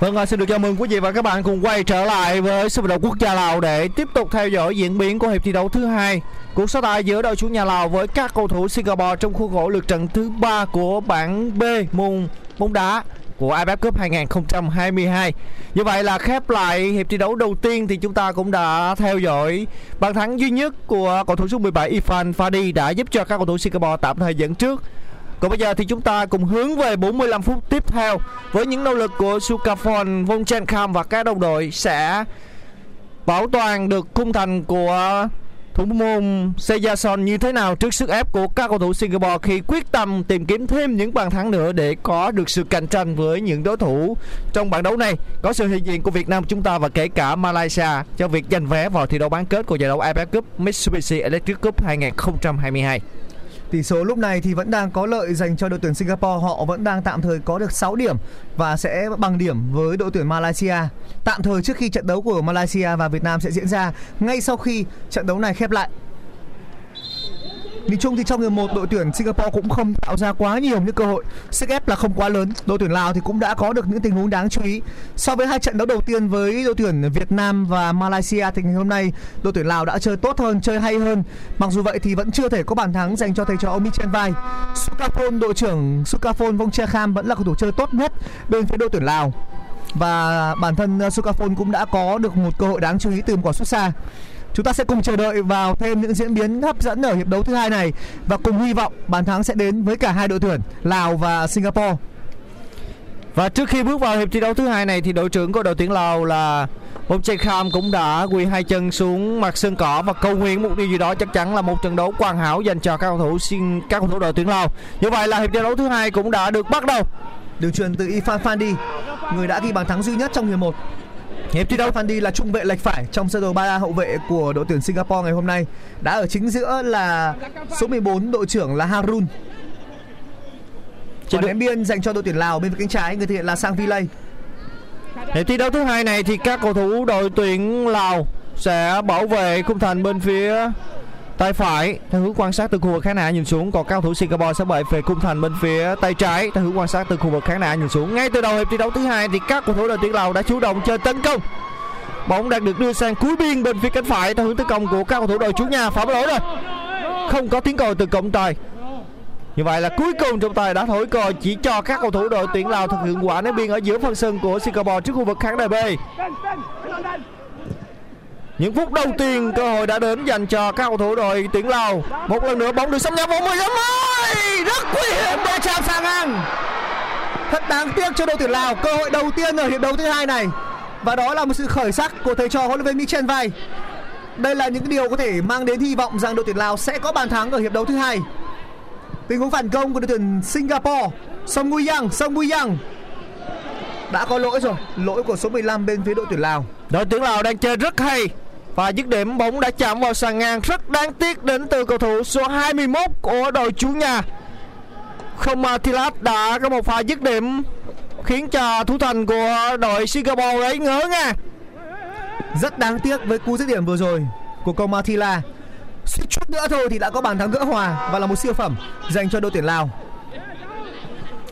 Vâng, à, xin được chào mừng quý vị và các bạn cùng quay trở lại với sân vận động quốc gia Lào để tiếp tục theo dõi diễn biến của hiệp thi đấu thứ hai. Cuộc so tài giữa đội chủ nhà Lào với các cầu thủ Singapore trong khuôn khổ lượt trận thứ ba của bảng B môn bóng đá của AFF Cup 2022. Như vậy là khép lại hiệp thi đấu đầu tiên thì chúng ta cũng đã theo dõi bàn thắng duy nhất của cầu thủ số 17 Ifan Fadi đã giúp cho các cầu thủ Singapore tạm thời dẫn trước còn bây giờ thì chúng ta cùng hướng về 45 phút tiếp theo với những nỗ lực của Sukafon, Vonchenkam và các đồng đội sẽ bảo toàn được khung thành của thủ môn Sejason như thế nào trước sức ép của các cầu thủ Singapore khi quyết tâm tìm kiếm thêm những bàn thắng nữa để có được sự cạnh tranh với những đối thủ trong bảng đấu này có sự hiện diện của Việt Nam chúng ta và kể cả Malaysia cho việc giành vé vào thi đấu bán kết của giải đấu AFF Cup Mitsubishi Electric Cup 2022. Tỷ số lúc này thì vẫn đang có lợi dành cho đội tuyển Singapore, họ vẫn đang tạm thời có được 6 điểm và sẽ bằng điểm với đội tuyển Malaysia. Tạm thời trước khi trận đấu của Malaysia và Việt Nam sẽ diễn ra ngay sau khi trận đấu này khép lại. Nhìn chung thì trong hiệp một đội tuyển Singapore cũng không tạo ra quá nhiều những cơ hội. Sức ép là không quá lớn. Đội tuyển Lào thì cũng đã có được những tình huống đáng chú ý. So với hai trận đấu đầu tiên với đội tuyển Việt Nam và Malaysia thì ngày hôm nay đội tuyển Lào đã chơi tốt hơn, chơi hay hơn. Mặc dù vậy thì vẫn chưa thể có bàn thắng dành cho thầy trò ông trên Vai. Sukafon đội trưởng Sukaphon Vongchekham vẫn là cầu thủ chơi tốt nhất bên phía đội tuyển Lào. Và bản thân Sukaphon cũng đã có được một cơ hội đáng chú ý từ một quả sút xa. Chúng ta sẽ cùng chờ đợi vào thêm những diễn biến hấp dẫn ở hiệp đấu thứ hai này và cùng hy vọng bàn thắng sẽ đến với cả hai đội tuyển Lào và Singapore. Và trước khi bước vào hiệp thi đấu thứ hai này thì đội trưởng của đội tuyển Lào là Chê Kham cũng đã quỳ hai chân xuống mặt sân cỏ và cầu nguyện một điều gì đó chắc chắn là một trận đấu hoàn hảo dành cho các cầu thủ xin các cầu thủ đội tuyển Lào. Như vậy là hiệp thi đấu thứ hai cũng đã được bắt đầu. Đường truyền từ Ifan Fandi, người đã ghi bàn thắng duy nhất trong hiệp 1. Hiệp thi đấu Fandi là trung vệ lệch phải trong sơ đồ 3 hậu vệ của đội tuyển Singapore ngày hôm nay. Đã ở chính giữa là số 14 đội trưởng là Harun. Còn ném biên dành cho đội tuyển Lào bên phía cánh trái người thực hiện là Sang Vilay. Hiệp thi đấu thứ hai này thì các cầu thủ đội tuyển Lào sẽ bảo vệ khung thành bên phía tay phải theo hướng quan sát từ khu vực khán đài nhìn xuống, còn cao cầu thủ Singapore sẽ bảy về cung thành bên phía tay trái. Theo hướng quan sát từ khu vực khán đài nhìn xuống, ngay từ đầu hiệp thi đấu thứ hai thì các cầu thủ đội tuyển Lào đã chủ động chơi tấn công. Bóng đang được đưa sang cuối biên bên phía cánh phải theo hướng tấn công của các cầu thủ đội chủ nhà phạm lỗi rồi. Không có tiếng còi từ cộng tài. Như vậy là cuối cùng trọng tài đã thổi còi chỉ cho các cầu thủ đội tuyển Lào thực hiện quả ném biên ở giữa phần sân của Singapore trước khu vực khán đài B những phút đầu tiên cơ hội đã đến dành cho các cầu thủ đội tuyển Lào một lần nữa bóng được xâm nhập vào 10 ấm ơi rất nguy hiểm để chạm sang ngang Thật đáng tiếc cho đội tuyển Lào cơ hội đầu tiên ở hiệp đấu thứ hai này và đó là một sự khởi sắc của thầy trò huấn luyện viên Michel Vai. Đây là những điều có thể mang đến hy vọng rằng đội tuyển Lào sẽ có bàn thắng ở hiệp đấu thứ hai. Tình huống phản công của đội tuyển Singapore, Song nguy Yang, Song nguy Yang đã có lỗi rồi, lỗi của số 15 bên phía đội tuyển Lào. đội tuyển Lào đang chơi rất hay và dứt điểm bóng đã chạm vào sàn ngang rất đáng tiếc đến từ cầu thủ số 21 của đội chủ nhà không mà Thilat đã có một pha dứt điểm khiến cho thủ thành của đội Singapore ấy ngỡ ngàng Rất đáng tiếc với cú dứt điểm vừa rồi của Công Mathila. suýt chút nữa thôi thì đã có bàn thắng gỡ hòa và là một siêu phẩm dành cho đội tuyển Lào.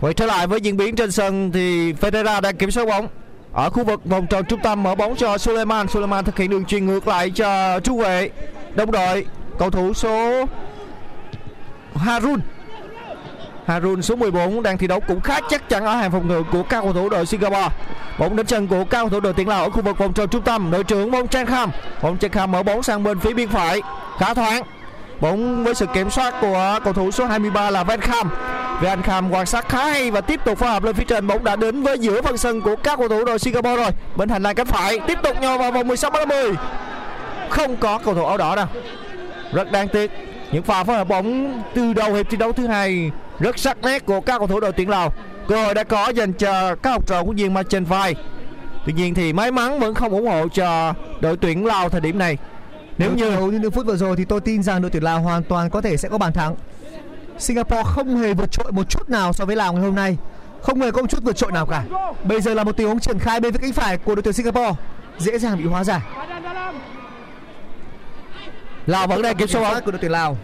Quay trở lại với diễn biến trên sân thì Federa đang kiểm soát bóng ở khu vực vòng tròn trung tâm mở bóng cho Suleiman. Suleiman thực hiện đường chuyền ngược lại cho Trung vệ đồng đội, cầu thủ số Harun. Harun số 14 đang thi đấu cũng khá chắc chắn ở hàng phòng ngự của các cầu thủ đội Singapore. Bóng đến chân của các cầu thủ đội tuyển Lào ở khu vực vòng tròn trung tâm. Đội trưởng Mong Trang Kham. Mong Trang Kham mở bóng sang bên phía biên phải. Khá thoáng. Bóng với sự kiểm soát của cầu thủ số 23 là Van Kham. Van Kham quan sát khá hay và tiếp tục phối hợp lên phía trên. Bóng đã đến với giữa phần sân của các cầu thủ đội Singapore rồi. Bên hành lang cánh phải tiếp tục nhào vào vòng 16 30. Không có cầu thủ áo đỏ đâu. Rất đáng tiếc. Những pha phối hợp bóng từ đầu hiệp thi đấu thứ hai rất sắc nét của các cầu thủ đội tuyển Lào. Cơ hội đã có dành cho các học trò của viên ma trên vai. Tuy nhiên thì may mắn vẫn không ủng hộ cho đội tuyển Lào thời điểm này. Nếu như hầu như những phút vừa rồi thì tôi tin rằng đội tuyển Lào hoàn toàn có thể sẽ có bàn thắng. Singapore không hề vượt trội một chút nào so với Lào ngày hôm nay. Không hề có một chút vượt trội nào cả. Bây giờ là một tình huống triển khai bên phía cánh phải của đội tuyển Singapore dễ dàng bị hóa giải. Lào vẫn đang kiểm soát bóng. của đội tuyển Lào.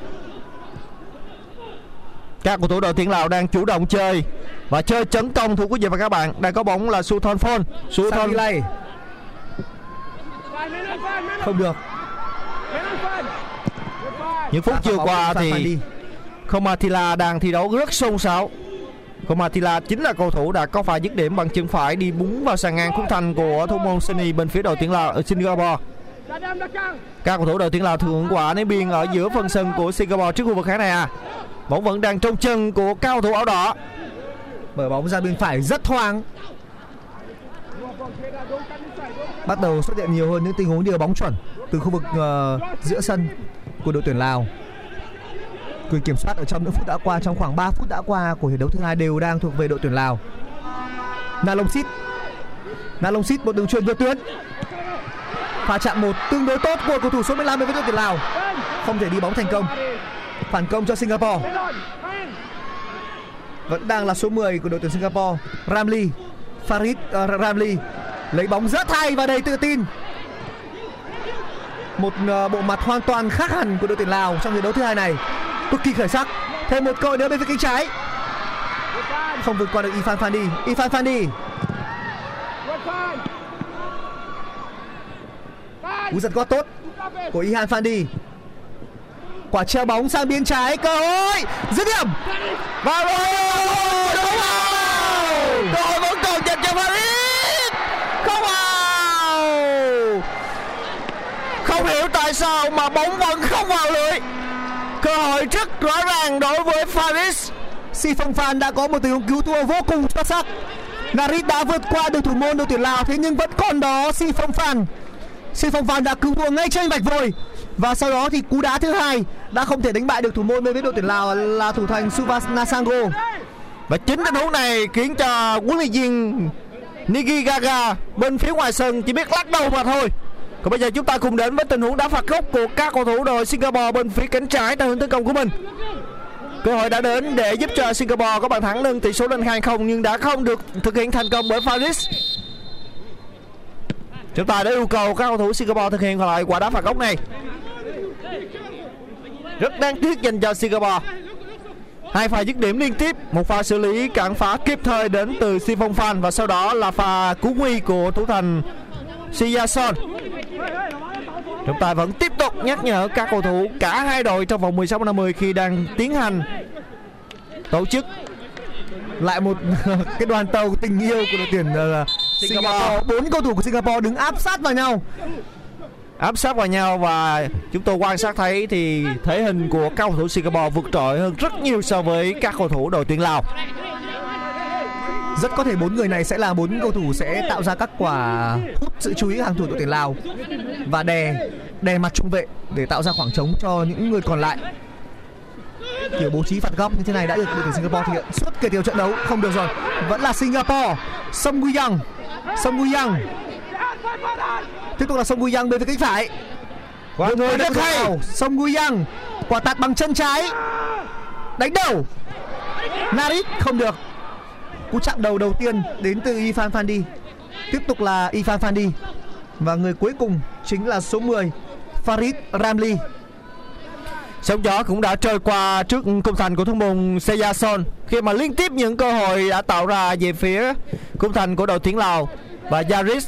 Các cầu thủ đội tuyển Lào đang chủ động chơi và chơi tấn công thưa quý vị và các bạn. Đang có bóng là Suthon Phon. Suthon không được. Những phút phá bóng qua thì. Komatila đang thi đấu rất xôn xao. Komatila chính là cầu thủ đã có pha dứt điểm bằng chân phải đi búng vào sàn ngang khung thành của thủ môn Sunny bên phía đội tuyển Lào ở Singapore. Các cầu thủ đội tuyển Lào thường quả ném biên ở giữa phần sân của Singapore trước khu vực khán này à. Bóng vẫn đang trong chân của cao thủ áo đỏ. mở bóng ra bên phải rất thoáng bắt đầu xuất hiện nhiều hơn những tình huống điều bóng chuẩn từ khu vực ờ, giữa sân của đội tuyển Lào. Quyền kiểm soát ở trong những phút đã qua trong khoảng 3 phút đã qua của hiệp đấu thứ hai đều đang thuộc về đội tuyển Lào. Na Long Sit Na Long Sit một đường truyền vượt tuyến. Pha chạm một tương đối tốt của cầu thủ số 15 với đội tuyển Lào. Không thể đi bóng thành công. Phản công cho Singapore. Vẫn đang là số 10 của đội tuyển Singapore. Ramli. Farid uh, Ramli lấy bóng rất hay và đầy tự tin một bộ mặt hoàn toàn khác hẳn của đội tuyển Lào trong trận đấu thứ hai này cực kỳ khởi sắc thêm một cơ hội nữa bên phía cánh trái không vượt qua được Ifan Fandi Ifan Fandi cú giật gót tốt của Ihan Fandi quả treo bóng sang biên trái cơ hội dứt điểm vào rồi đúng? Đội vẫn còn dành cho Paris. Không vào. Không hiểu tại sao mà bóng vẫn không vào lưới. Cơ hội rất rõ ràng đối với Paris. Si Phong Phan đã có một tình huống cứu thua vô cùng xuất sắc. Narit đã vượt qua được thủ môn đội tuyển Lào thế nhưng vẫn còn đó Si Phong Phan. Si Phong Phan đã cứu thua ngay trên vạch vôi và sau đó thì cú đá thứ hai đã không thể đánh bại được thủ môn bên phía đội tuyển Lào là thủ thành Suvas Nasango. Và chính tình huống này khiến cho huấn luyện viên Niki Gaga bên phía ngoài sân chỉ biết lắc đầu mà thôi. Còn bây giờ chúng ta cùng đến với tình huống đá phạt góc của các cầu thủ đội Singapore bên phía cánh trái theo hướng tấn công của mình. Cơ hội đã đến để giúp cho Singapore có bàn thắng nâng tỷ số lên 2-0 nhưng đã không được thực hiện thành công bởi Faris. Chúng ta đã yêu cầu các cầu thủ Singapore thực hiện lại quả đá phạt góc này. Rất đáng tiếc dành cho Singapore. Hai pha dứt điểm liên tiếp, một pha xử lý cản phá kịp thời đến từ Si Phong Phan và sau đó là pha cứu nguy của thủ thành Siyason. Chúng ta vẫn tiếp tục nhắc nhở các cầu thủ cả hai đội trong vòng 16 50 khi đang tiến hành tổ chức Lại một cái đoàn tàu tình yêu của đội tuyển uh, Singapore. Bốn cầu thủ của Singapore đứng áp sát vào nhau. áp sát vào nhau và chúng tôi quan sát thấy thì thể hình của các cầu thủ Singapore vượt trội hơn rất nhiều so với các cầu thủ đội tuyển Lào. Rất có thể bốn người này sẽ là bốn cầu thủ sẽ tạo ra các quả sự chú ý hàng thủ đội tuyển Lào và đè đè mặt trung vệ để tạo ra khoảng trống cho những người còn lại. Kiểu bố trí phạt góc như thế này đã được đội tuyển Singapore thực hiện suốt kể từ trận đấu không được rồi. Vẫn là Singapore. Song Guyang. Song Guyang. Tiếp tục là Song Guyang bên phía cánh phải. Quả người rất hay. Song Guyang. Quả tạt bằng chân trái. Đánh đầu. Narit không được. Cú chạm đầu đầu tiên đến từ Ifan Fandi. Tiếp tục là Ifan Fandi. Và người cuối cùng chính là số 10 Farid Ramli. sóng gió cũng đã trôi qua trước khung thành của thủ môn Seyason, khi mà liên tiếp những cơ hội đã tạo ra về phía khung thành của đội tuyển Lào và Yaris,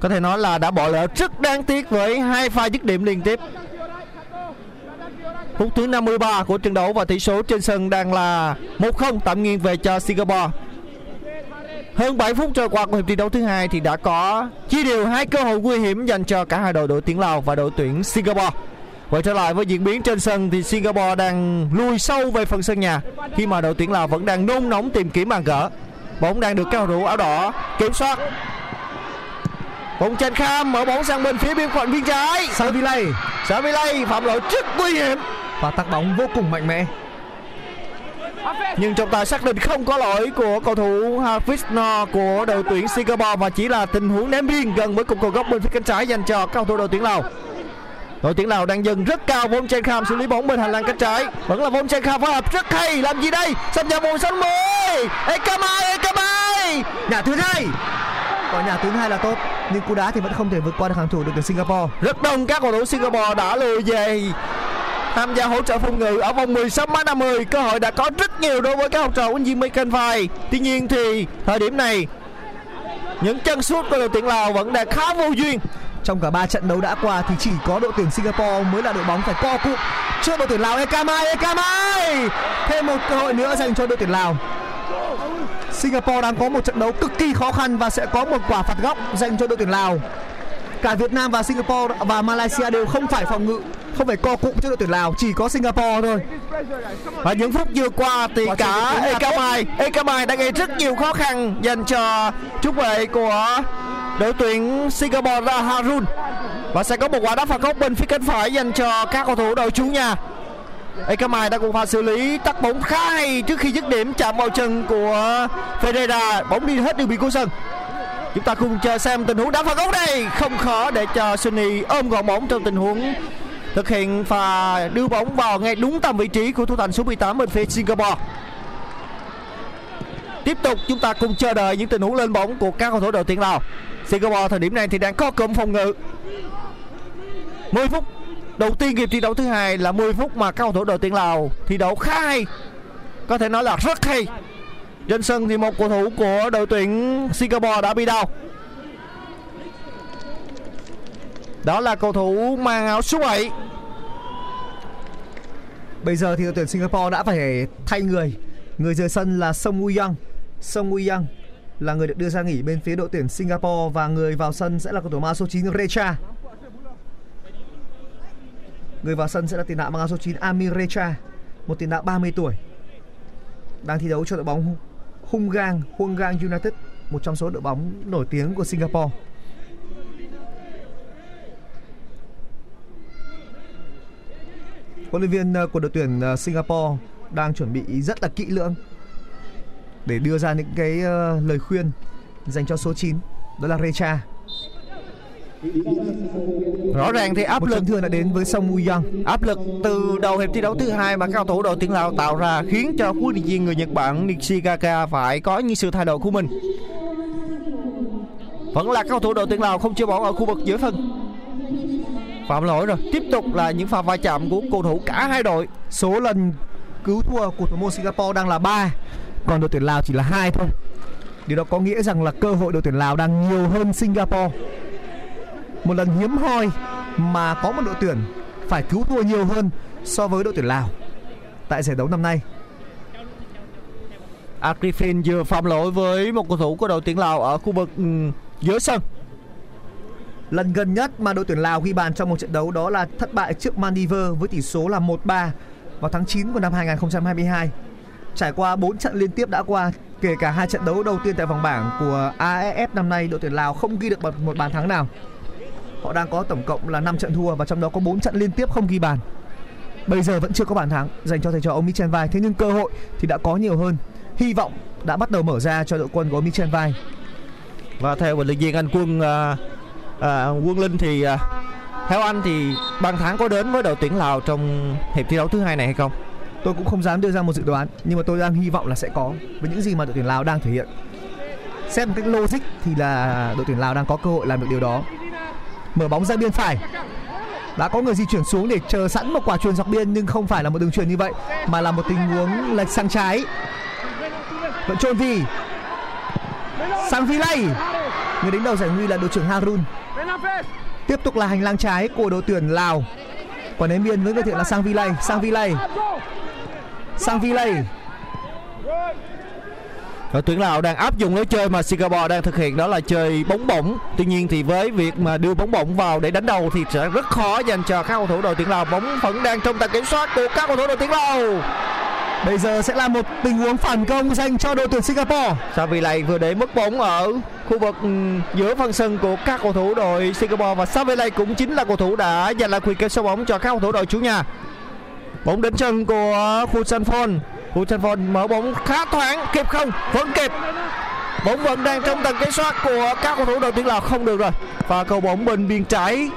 có thể nói là đã bỏ lỡ rất đáng tiếc với hai pha dứt điểm liên tiếp phút thứ 53 của trận đấu và tỷ số trên sân đang là 1-0 tạm nghiêng về cho Singapore hơn 7 phút trôi qua của hiệp thi đấu thứ hai thì đã có chia đều hai cơ hội nguy hiểm dành cho cả hai đội đội tuyển Lào và đội tuyển Singapore Quay trở lại với diễn biến trên sân thì Singapore đang lùi sâu về phần sân nhà khi mà đội tuyển Lào vẫn đang nôn nóng tìm kiếm bàn gỡ. Bóng đang được cầu thủ áo đỏ kiểm soát. Bóng trên kham mở bóng sang bên phía biên phận biên trái. Savilay Savilay phạm lỗi rất nguy hiểm và tác bóng vô cùng mạnh mẽ. Nhưng trọng tài xác định không có lỗi của cầu thủ Hafiz của đội tuyển Singapore và chỉ là tình huống ném biên gần với cục cầu góc bên phía cánh trái dành cho cầu thủ đội tuyển Lào. Đội tuyển Lào đang dừng rất cao Von Chen Kham xử lý bóng bên hành lang cánh trái vẫn là Von Chen Kham phối hợp rất hay làm gì đây xâm nhập vùng sân 10 Ekamai Ekamai Nhà thứ hai. Có nhà thứ hai là tốt, nhưng cú đá thì vẫn không thể vượt qua được hàng thủ đội tuyển Singapore. rất đông các cầu thủ Singapore đã lùi về tham gia hỗ trợ phòng ngự ở vòng 16 mã 50 cơ hội đã có rất nhiều đối với các học trò của Jim Phai tuy nhiên thì thời điểm này những chân sút của đội tuyển Lào vẫn đang khá vô duyên Trong cả 3 trận đấu đã qua thì chỉ có đội tuyển Singapore mới là đội bóng phải co cụm trước đội tuyển Lào Ekamai Ekamai. Thêm một cơ hội nữa dành cho đội tuyển Lào. Singapore đang có một trận đấu cực kỳ khó khăn và sẽ có một quả phạt góc dành cho đội tuyển Lào. Cả Việt Nam và Singapore và Malaysia đều không phải phòng ngự, không phải co cụm trước đội tuyển Lào, chỉ có Singapore thôi. Và những phút vừa qua thì cả Ekamai Ekamai đã gây rất nhiều khó khăn dành cho trung vệ của đội tuyển Singapore là Harun. Và sẽ có một quả đá phạt góc bên phía cánh phải dành cho các cầu thủ đội chủ nhà. Ekamai đã cùng pha xử lý tắt bóng khá hay trước khi dứt điểm chạm vào chân của Ferreira. Bóng đi hết đường biên của sân. Chúng ta cùng chờ xem tình huống đá phạt góc đây. Không khó để cho Sunny ôm gọn bóng trong tình huống thực hiện pha đưa bóng vào ngay đúng tầm vị trí của thủ thành số 18 bên phía Singapore. Tiếp tục chúng ta cùng chờ đợi những tình huống lên bóng của các cầu thủ đội tuyển Lào. Singapore thời điểm này thì đang có cụm phòng ngự. 10 phút đầu tiên hiệp thi đấu thứ hai là 10 phút mà các cầu thủ đội tuyển Lào thi đấu khá hay. Có thể nói là rất hay. Trên sân thì một cầu thủ của đội tuyển Singapore đã bị đau. Đó là cầu thủ mang áo số 7 Bây giờ thì đội tuyển Singapore đã phải thay người. Người rời sân là Song Woo Young. Song Woo Young là người được đưa ra nghỉ bên phía đội tuyển Singapore và người vào sân sẽ là cầu thủ mang số 9 Recha. Người vào sân sẽ là tiền đạo mang áo số 9 Amir Recha, một tiền đạo 30 tuổi. Đang thi đấu cho đội bóng Hungang Hungang United, một trong số đội bóng nổi tiếng của Singapore. Huấn luyện viên ờ, của đội tuyển ờ, Singapore đang chuẩn bị rất là kỹ lưỡng để đưa ra những cái ờ, lời khuyên dành cho số 9 đó là Recha. Rõ ràng thì áp Một lực chấn thương đã đến với Song Woo Young. áp lực từ đầu hiệp thi đấu thứ hai mà cầu thủ đội tuyển Lào tạo ra khiến cho huấn luyện viên người Nhật Bản Nishikaka phải có những sự thay đổi của mình. Vẫn là cầu thủ đội tuyển Lào không chịu bỏ ở khu vực giữa sân. Phạm lỗi rồi. Tiếp tục là những pha va chạm của cầu thủ cả hai đội. Số lần cứu thua của thủ môn Singapore đang là 3, còn đội tuyển Lào chỉ là hai thôi. Điều đó có nghĩa rằng là cơ hội đội tuyển Lào đang nhiều hơn Singapore. Một lần hiếm hoi mà có một đội tuyển phải cứu thua nhiều hơn so với đội tuyển Lào tại giải đấu năm nay. Agrifin vừa phạm lỗi với một cầu thủ của đội tuyển Lào ở khu vực ừ, giữa sân. Lần gần nhất mà đội tuyển Lào ghi bàn trong một trận đấu đó là thất bại trước Maldives với tỷ số là 1-3 vào tháng 9 của năm 2022. Trải qua 4 trận liên tiếp đã qua, kể cả hai trận đấu đầu tiên tại vòng bảng của AFF năm nay, đội tuyển Lào không ghi được một bàn thắng nào. Họ đang có tổng cộng là 5 trận thua và trong đó có 4 trận liên tiếp không ghi bàn. Bây giờ vẫn chưa có bàn thắng dành cho thầy trò ông Michel Vai, thế nhưng cơ hội thì đã có nhiều hơn. Hy vọng đã bắt đầu mở ra cho đội quân của ông Michel Vai. Và theo huấn luyện viên anh Quân à, à, Quân Linh thì à, theo anh thì bàn thắng có đến với đội tuyển Lào trong hiệp thi đấu thứ hai này hay không? Tôi cũng không dám đưa ra một dự đoán nhưng mà tôi đang hy vọng là sẽ có với những gì mà đội tuyển Lào đang thể hiện. Xét một cách logic thì là đội tuyển Lào đang có cơ hội làm được điều đó. Mở bóng ra biên phải. đã có người di chuyển xuống để chờ sẵn một quả truyền dọc biên nhưng không phải là một đường truyền như vậy mà là một tình huống lệch sang trái vẫn chôn vì sang vi lay người đứng đầu giải nguy là đội trưởng Harun tiếp tục là hành lang trái của đội tuyển Lào quả ném biên với người thiện là sang Vilay, sang Vilay. sang Vilay. Đội tuyển Lào đang áp dụng lối chơi mà Singapore đang thực hiện đó là chơi bóng bổng. Tuy nhiên thì với việc mà đưa bóng bổng vào để đánh đầu thì sẽ rất khó dành cho các cầu thủ đội tuyển Lào. Bóng vẫn đang trong tầm kiểm soát của các cầu thủ đội tuyển Lào bây giờ sẽ là một tình huống phản công dành cho đội tuyển Singapore Savilay vừa để mất bóng ở khu vực ừ, giữa phần sân của các cầu thủ đội Singapore và Savilay cũng chính là cầu thủ đã giành lại quyền kiểm soát bóng cho các cầu thủ đội chủ nhà. Bóng đến chân của Khu Sanfon. Khu Sanfon mở bóng khá thoáng, kịp không? Vẫn kịp. Bóng vẫn đang trong tầm kiểm soát của các cầu thủ đội tuyển Lào không được rồi. Và cầu bóng bên biên trái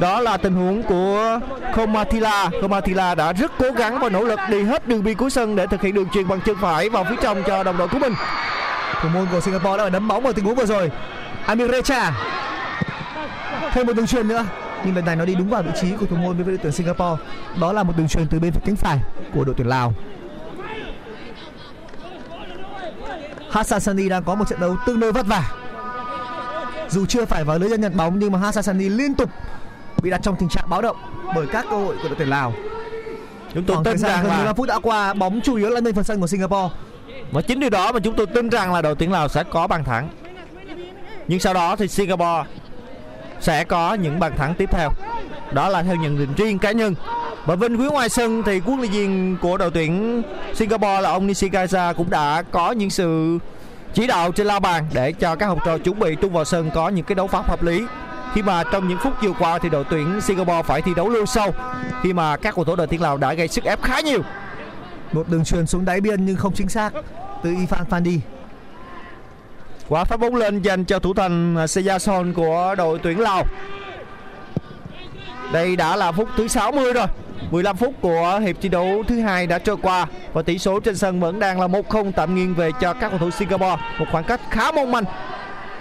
đó là tình huống của Komatila Komatila đã rất cố gắng và nỗ lực đi hết đường biên cuối sân để thực hiện đường truyền bằng chân phải vào phía trong cho đồng đội của mình. Thủ môn của Singapore đã phải đấm bóng ở tình huống vừa rồi. Amir Recha. Thêm một đường truyền nữa. Nhưng lần này nó đi đúng vào vị trí của thủ môn với đội tuyển Singapore. Đó là một đường truyền từ bên phía cánh phải của đội tuyển Lào. Hassan Sani đang có một trận đấu tương đối vất vả. Dù chưa phải vào lưới dân nhận bóng, nhưng mà Hassan Sani liên tục bị đặt trong tình trạng báo động bởi các cơ hội của đội tuyển Lào. Chúng tôi khoảng tin rằng là 15 phút đã qua bóng chủ yếu là bên phần sân của Singapore. Và chính điều đó mà chúng tôi tin rằng là đội tuyển Lào sẽ có bàn thắng. Nhưng sau đó thì Singapore sẽ có những bàn thắng tiếp theo. Đó là theo nhận định riêng cá nhân. Và bên phía ngoài sân thì huấn luyện viên của đội tuyển Singapore là ông Nishikawa cũng đã có những sự chỉ đạo trên la bàn để cho các học trò chuẩn bị tung vào sân có những cái đấu pháp hợp lý khi mà trong những phút vừa qua thì đội tuyển Singapore phải thi đấu lưu sâu khi mà các cầu thủ đội tuyển Lào đã gây sức ép khá nhiều. Một đường chuyền xuống đáy biên nhưng không chính xác từ Ifan Fandi quả phát bóng lên dành cho thủ thành Sejason của đội tuyển Lào. Đây đã là phút thứ 60 rồi. 15 phút của hiệp thi đấu thứ hai đã trôi qua và tỷ số trên sân vẫn đang là 1-0 tạm nghiêng về cho các cầu thủ Singapore. Một khoảng cách khá mong manh.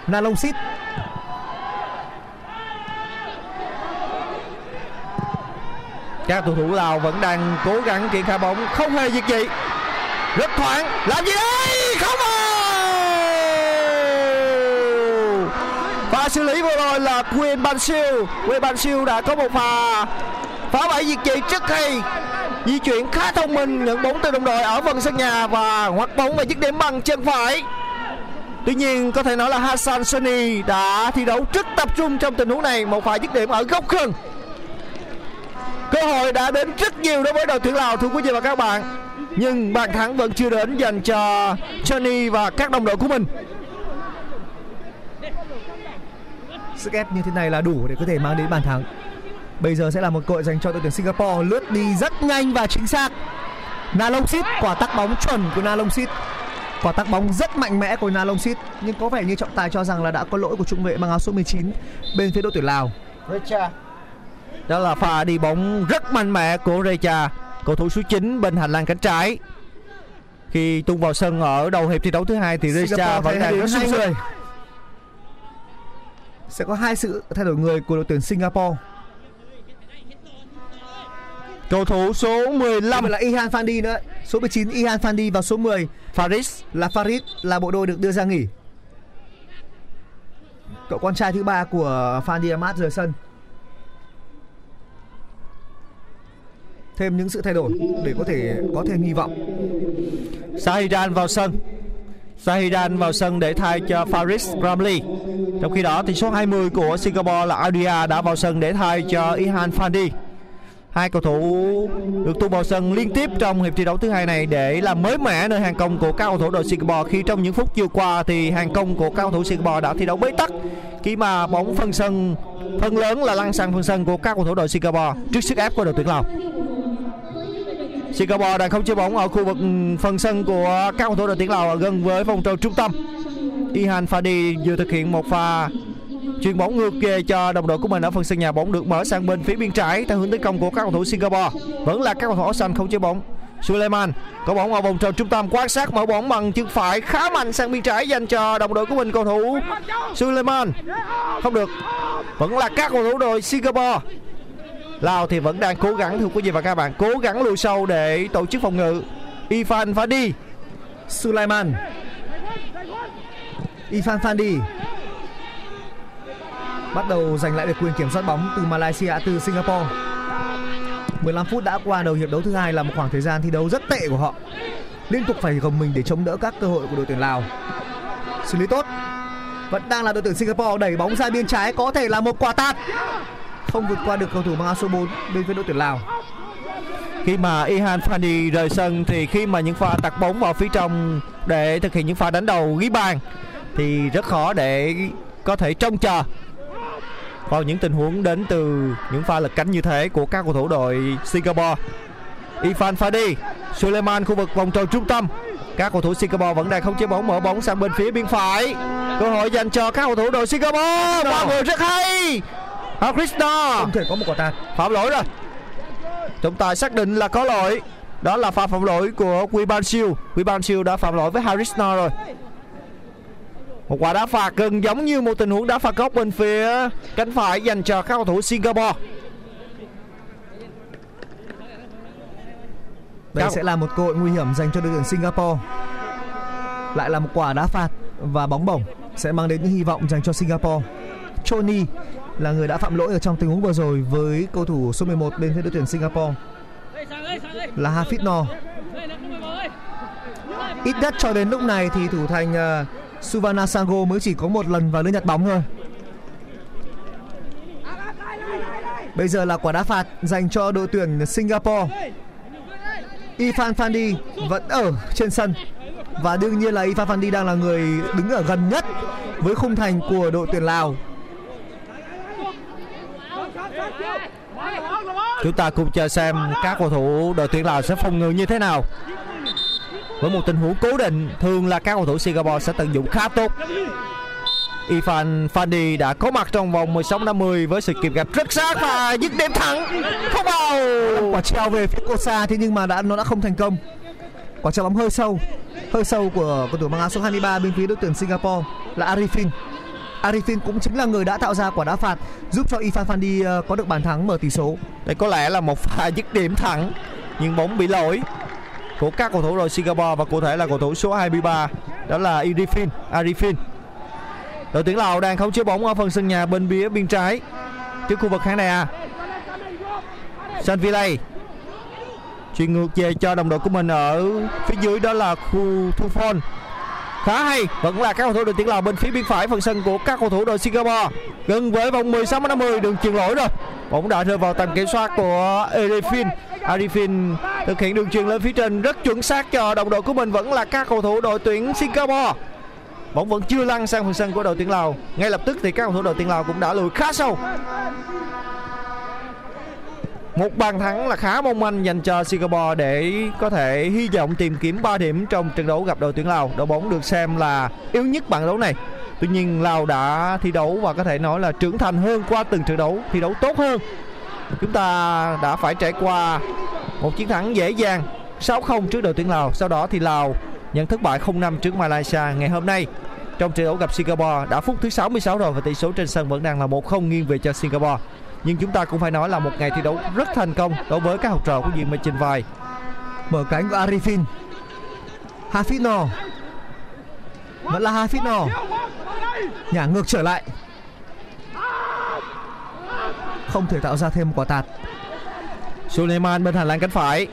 Nalong Sit các cầu thủ Lào vẫn đang cố gắng triển khai bóng, không hề việc gì. Rất thoáng, làm gì đây? Không vào và xử lý vừa rồi là Quyền Ban Siêu. Quyền Ban Siêu đã có một pha phá bẫy diệt trị trước khi di chuyển khá thông minh nhận bóng từ đồng đội ở phần sân nhà và hoạt bóng và dứt điểm bằng chân phải. Tuy nhiên, có thể nói là Hassan sunny đã thi đấu rất tập trung trong tình huống này. Một pha dứt điểm ở góc khung cơ hội đã đến rất nhiều đối với đội tuyển Lào thưa quý vị và các bạn. Nhưng bàn thắng vẫn chưa đến dành cho Johnny và các đồng đội của mình. Sức ép như thế này là đủ để có thể mang đến bàn thắng. Bây giờ sẽ là một cơ hội dành cho đội tuyển Singapore lướt đi rất nhanh và chính xác. Nalong Sit quả tắc bóng chuẩn của Nalong Sit quả tắc bóng rất mạnh mẽ của Nalong Sit nhưng có vẻ như trọng tài cho rằng là đã có lỗi của trung vệ mang áo số 19 bên phía đội tuyển Lào đó là pha đi bóng rất mạnh mẽ của Recha cầu thủ số 9 bên hành lang cánh trái. Khi tung vào sân ở đầu hiệp thi đấu thứ hai thì Recha vẫn đang rất sung người sẽ có hai sự thay đổi người của đội tuyển Singapore. Cầu thủ số 15 Vậy là Ihan Fandi nữa. Số 19 Ihan Fandi và số 10 Faris. Là Farid là bộ đôi được đưa ra nghỉ. Cậu con trai thứ ba của Fandi Ahmad rời sân thêm những sự thay đổi để có thể có thêm hy vọng. Sahiran vào sân. Sahiran vào sân để thay cho Faris Ramli. Trong khi đó thì số 20 của Singapore là Audia đã vào sân để thay cho Ihan Fandi. Hai cầu thủ được tung vào sân liên tiếp trong hiệp thi đấu thứ hai này để làm mới mẻ nơi hàng công của các cầu thủ đội Singapore. Khi trong những phút vừa qua thì hàng công của các cầu thủ Singapore đã thi đấu bế tắc. Khi mà bóng phân sân phần lớn là lăn sang phần sân của các cầu thủ đội Singapore trước sức ép của đội tuyển Lào. Singapore đang không chơi bóng ở khu vực ừ, phần sân của các cầu thủ đội tuyển Lào ở gần với vòng tròn trung tâm. Ihan Fadi vừa thực hiện một pha chuyền bóng ngược về cho đồng đội của mình ở phần sân nhà bóng được mở sang bên phía biên trái theo hướng tấn công của các cầu thủ Singapore. Vẫn là các cầu thủ áo xanh không chơi bóng. Suleiman có bóng ở vòng tròn trung tâm, quan sát mở bóng bằng chân phải khá mạnh sang biên trái dành cho đồng đội của mình, cầu thủ Suleiman. Không được. Vẫn là các cầu thủ đội Singapore. Lào thì vẫn đang cố gắng, thưa quý vị và các bạn, cố gắng lùi sâu để tổ chức phòng ngự. Ifan Fadi. Sulaiman. Ifan Fandi bắt đầu giành lại được quyền kiểm soát bóng từ Malaysia từ Singapore. 15 phút đã qua đầu hiệp đấu thứ hai là một khoảng thời gian thi đấu rất tệ của họ. Liên tục phải gồng mình để chống đỡ các cơ hội của đội tuyển Lào. Xử lý tốt. Vẫn đang là đội tuyển Singapore, đẩy bóng ra biên trái, có thể là một quả tạt không vượt qua được cầu thủ mang áo số 4 bên phía đội tuyển Lào khi mà Ihan Fani rời sân thì khi mà những pha tạt bóng vào phía trong để thực hiện những pha đánh đầu ghi bàn thì rất khó để có thể trông chờ vào những tình huống đến từ những pha lật cánh như thế của các cầu thủ đội Singapore. Ifan Fadi, Suleiman khu vực vòng tròn trung tâm. Các cầu thủ Singapore vẫn đang không chế bóng mở bóng sang bên phía biên phải. Cơ hội dành cho các cầu thủ đội Singapore. Ba người rất hay. Krishna không thể có một quả tạt phạm lỗi rồi. Trọng tài xác định là có lỗi. Đó là pha phạm lỗi của Wiban Siêu. Wiban Siêu đã phạm lỗi với Harisna rồi. Một quả đá phạt gần giống như một tình huống đá phạt góc bên phía cánh phải dành cho các cầu thủ Singapore. Đây Cao. sẽ là một cơ hội nguy hiểm dành cho đội tuyển Singapore. Lại là một quả đá phạt và bóng bổng sẽ mang đến những hy vọng dành cho Singapore. Choni là người đã phạm lỗi ở trong tình huống vừa rồi với cầu thủ số 11 bên phía đội tuyển Singapore là Hafid No. Ít nhất cho đến lúc này thì thủ thành ờ, uh, Suvana Sango mới chỉ có một lần vào lưới nhặt bóng thôi. Bây giờ là quả đá phạt dành cho đội tuyển Singapore. Ifan Fandi vẫn ở trên sân và đương nhiên là Ifan Fandi đang là người đứng ở gần nhất với khung thành của đội tuyển Lào. Chúng ta cùng chờ xem các cầu thủ đội tuyển Lào sẽ phòng ngự như thế nào. Với một tình huống cố định, thường là các cầu thủ Singapore sẽ tận dụng khá tốt. Ifan Fandi đã có mặt trong vòng 16 50 với sự kịp gặp rất sát và dứt điểm thẳng. Không vào. Quả treo về phía Kosa thế nhưng mà đã nó đã không thành công. Quả treo bóng hơi sâu, hơi sâu của cầu thủ mang áo số 23 bên phía đội tuyển Singapore là Arifin. Arifin cũng chính là người đã tạo ra quả đá phạt giúp cho Ifan Fandi ờ, có được bàn thắng mở tỷ số. Đây có lẽ là một pha dứt điểm thẳng, nhưng bóng bị lỗi của các cầu thủ đội Singapore, và cụ thể là cầu thủ số 23 đó là Irifin Arifin. Đội tuyển Lào đang khống chế bóng ở phần sân nhà bên phía biên trái, trước khu vực khán đài A. Sanvillay chuyển ngược về cho đồng đội của mình ở phía dưới, đó là khu Thu Phon khá hay, vẫn là các cầu thủ đội tuyển Lào bên phía bên phải phần sân của các cầu thủ đội Singapore. Gần với vòng 16 50 đường chuyền lỗi rồi. Bóng đã rơi vào tầm kiểm soát của Arifin. Arifin thực hiện đường chuyền lên phía trên rất chuẩn xác cho đồng đội của mình vẫn là các cầu thủ đội tuyển Singapore. Bóng vẫn chưa lăn sang phần sân của đội tuyển Lào. Ngay lập tức thì các cầu thủ đội tuyển Lào cũng đã lùi khá sâu một bàn thắng là khá mong manh dành cho Singapore để có thể hy vọng tìm kiếm 3 điểm trong trận đấu gặp đội tuyển Lào. Đội bóng được xem là yếu nhất bảng đấu này. Tuy nhiên Lào đã thi đấu và có thể nói là trưởng thành hơn qua từng trận đấu, thi đấu tốt hơn. Chúng ta đã phải trải qua một chiến thắng dễ dàng 6-0 trước đội tuyển Lào. Sau đó thì Lào nhận thất bại 0-5 trước Malaysia ngày hôm nay. Trong trận đấu gặp Singapore đã phút thứ 66 rồi và tỷ số trên sân vẫn đang là 1-0 nghiêng về cho Singapore nhưng chúng ta cũng phải nói là một ngày thi đấu rất thành công đối với các học trò của Diện Mê Trình Vai. Mở cánh của Arifin. Hafino. Vẫn là Hafino. Nhả ngược trở lại. Không thể tạo ra thêm một quả tạt. Suleiman bên hành lang cánh phải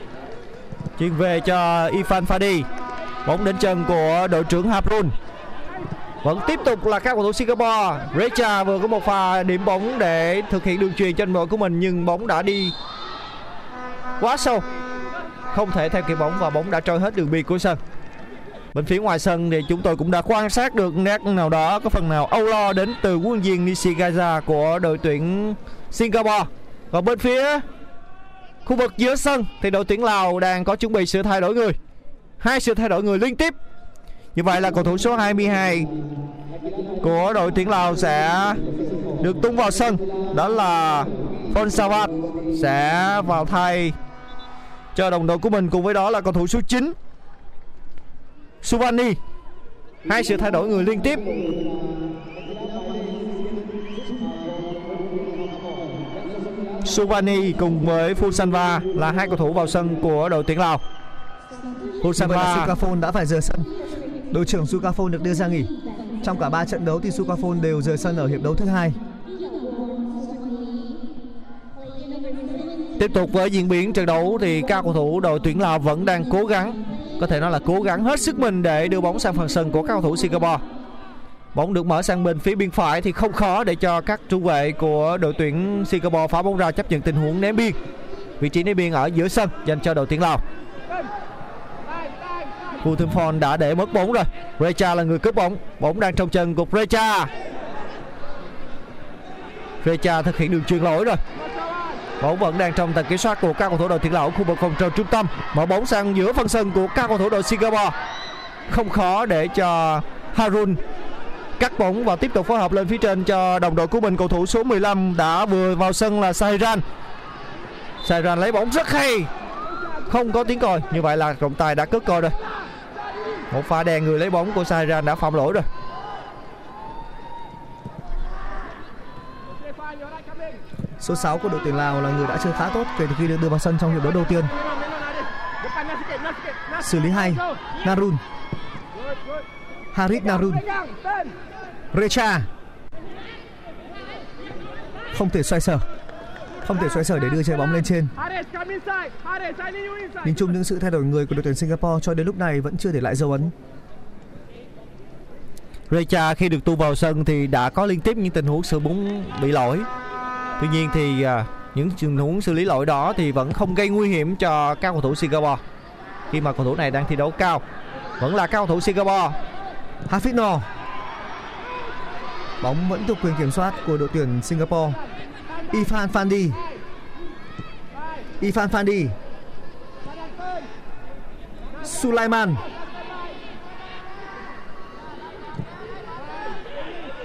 chuyển về cho Ifan Fadi bóng đến chân của đội trưởng Haprun vẫn tiếp tục là các cầu thủ Singapore. Recha vừa có một pha điểm bóng để thực hiện đường truyền trên đội của mình, nhưng bóng đã đi quá sâu. Không thể theo kịp bóng và bóng đã trôi hết đường biên của sân. Bên phía ngoài sân thì chúng tôi cũng đã quan sát được nét nào đó, có phần nào âu lo đến từ quân viên Nishigaya của đội tuyển Singapore. Còn bên phía khu vực giữa sân thì đội tuyển Lào đang có chuẩn bị sự thay đổi người. Hai sự thay đổi người liên tiếp như vậy là cầu thủ số 22 của đội tuyển Lào sẽ được tung vào sân đó là Fonsavat sẽ vào thay cho đồng đội của mình cùng với đó là cầu thủ số 9 Suvani hai sự thay đổi người liên tiếp Subani cùng với Fusanva là hai cầu thủ vào sân của đội tuyển Lào. Fusanva Sukafon đã phải rời sân. Đội trưởng Sukafon được đưa ra nghỉ. Trong cả 3 trận đấu thì Sukafon đều rời sân ở hiệp đấu thứ hai. tiếp tục với diễn biến trận đấu thì các cầu thủ đội tuyển Lào vẫn đang cố gắng, có thể nói là cố gắng hết sức mình để đưa bóng sang phần sân của các cầu thủ Singapore. Bóng được mở sang bên phía biên phải thì không khó để cho các trung vệ của đội tuyển Singapore phá bóng ra chấp nhận tình huống ném biên. Vị trí ném biên ở giữa sân dành cho đội tuyển Lào. Vu đã để mất bóng rồi. Recha là người cướp bóng. Bóng đang trong chân của Recha. Recha thực hiện đường chuyền lỗi rồi. Bóng vẫn đang trong tầm kiểm soát của các cầu thủ đội thiên lão khu vực vòng tròn trung tâm. Mở bóng sang giữa phần sân của các cầu thủ đội Singapore. Không khó để cho Harun cắt bóng và tiếp tục phối hợp lên phía trên cho đồng đội của mình cầu thủ số 15 đã vừa vào sân là Sairan. Sairan lấy bóng rất hay. Không có tiếng còi, như vậy là trọng tài đã cất còi rồi. Một pha đèn người lấy bóng của Sairan đã phạm lỗi rồi. Số 6 của đội tuyển Lào là người đã chơi khá tốt kể từ khi được đưa vào sân trong hiệp đấu đầu tiên. Xử lý hay, Narun. Harit Narun. Recha. Không thể xoay sở. Không thể xoay sở để đưa trái bóng lên trên. Nhìn chung những sự thay đổi người của đội tuyển Singapore cho đến lúc này vẫn chưa để lại dấu ấn. Recha khi được tu vào sân thì đã có liên tiếp những tình huống xử bóng bị lỗi. Tuy nhiên thì à, những tình huống xử lý lỗi đó thì vẫn không gây nguy hiểm cho các cầu thủ Singapore. Khi mà cầu thủ này đang thi đấu cao, vẫn là các cầu thủ Singapore. Hafidno. Bóng vẫn thuộc quyền kiểm soát của đội tuyển Singapore. Ifan Fandi. Ifan Fandi. Sulaiman.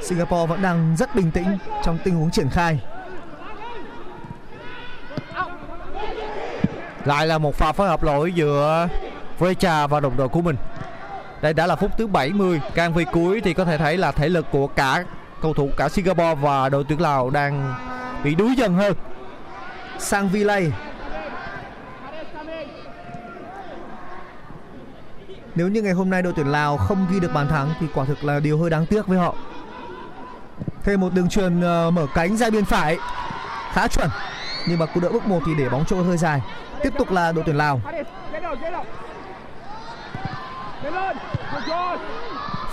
Singapore vẫn đang rất bình tĩnh trong tình huống triển khai. Lại là một pha phối hợp lỗi giữa Frecha và đồng đội của mình. Đây đã là phút thứ 70 Càng về cuối thì có thể thấy là thể lực của cả cầu thủ cả Singapore và đội tuyển Lào đang bị đuối dần hơn Sang Vilay Nếu như ngày hôm nay đội tuyển Lào không ghi được bàn thắng thì quả thực là điều hơi đáng tiếc với họ. Thêm một đường truyền ờ, mở cánh ra biên phải khá chuẩn nhưng mà cú đỡ bước một thì để bóng trôi hơi dài. Tiếp tục là đội tuyển Lào.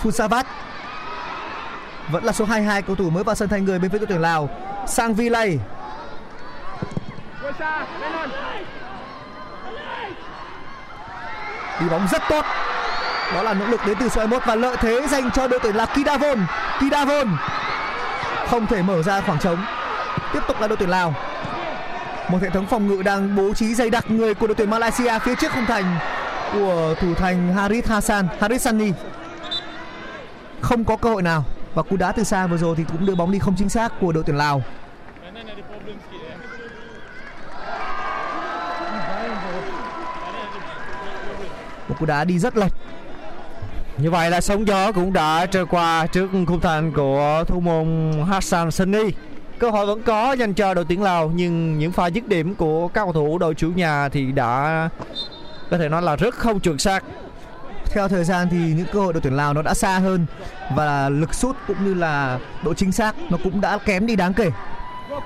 Fusavat vẫn là số 22 cầu thủ mới vào sân thay người bên phía đội tuyển Lào. Sang Vilay đi bóng rất tốt. Đó là nỗ lực đến từ số 21 và lợi thế dành cho đội tuyển là Kidavon. Kidavon không thể mở ra khoảng trống. Tiếp tục là đội tuyển Lào. Một hệ thống phòng ngự đang bố trí dày đặc người của đội tuyển Malaysia phía trước khung thành của thủ thành Harit Hassan Harit Sani. Không có cơ hội nào và cú đá từ xa vừa rồi thì cũng đưa bóng đi không chính xác của đội tuyển Lào. Một cú đá đi rất lệch. Như vậy là sóng gió cũng đã trôi qua trước khung thành của thủ môn Hassan Sani. Cơ hội vẫn có dành cho đội tuyển Lào, Nhưng những pha dứt điểm của các cầu thủ đội chủ nhà thì đã có thể nói là rất không chuẩn xác theo thời gian thì những cơ hội đội tuyển Lào nó đã xa hơn và lực sút cũng như là độ chính xác nó cũng đã kém đi đáng kể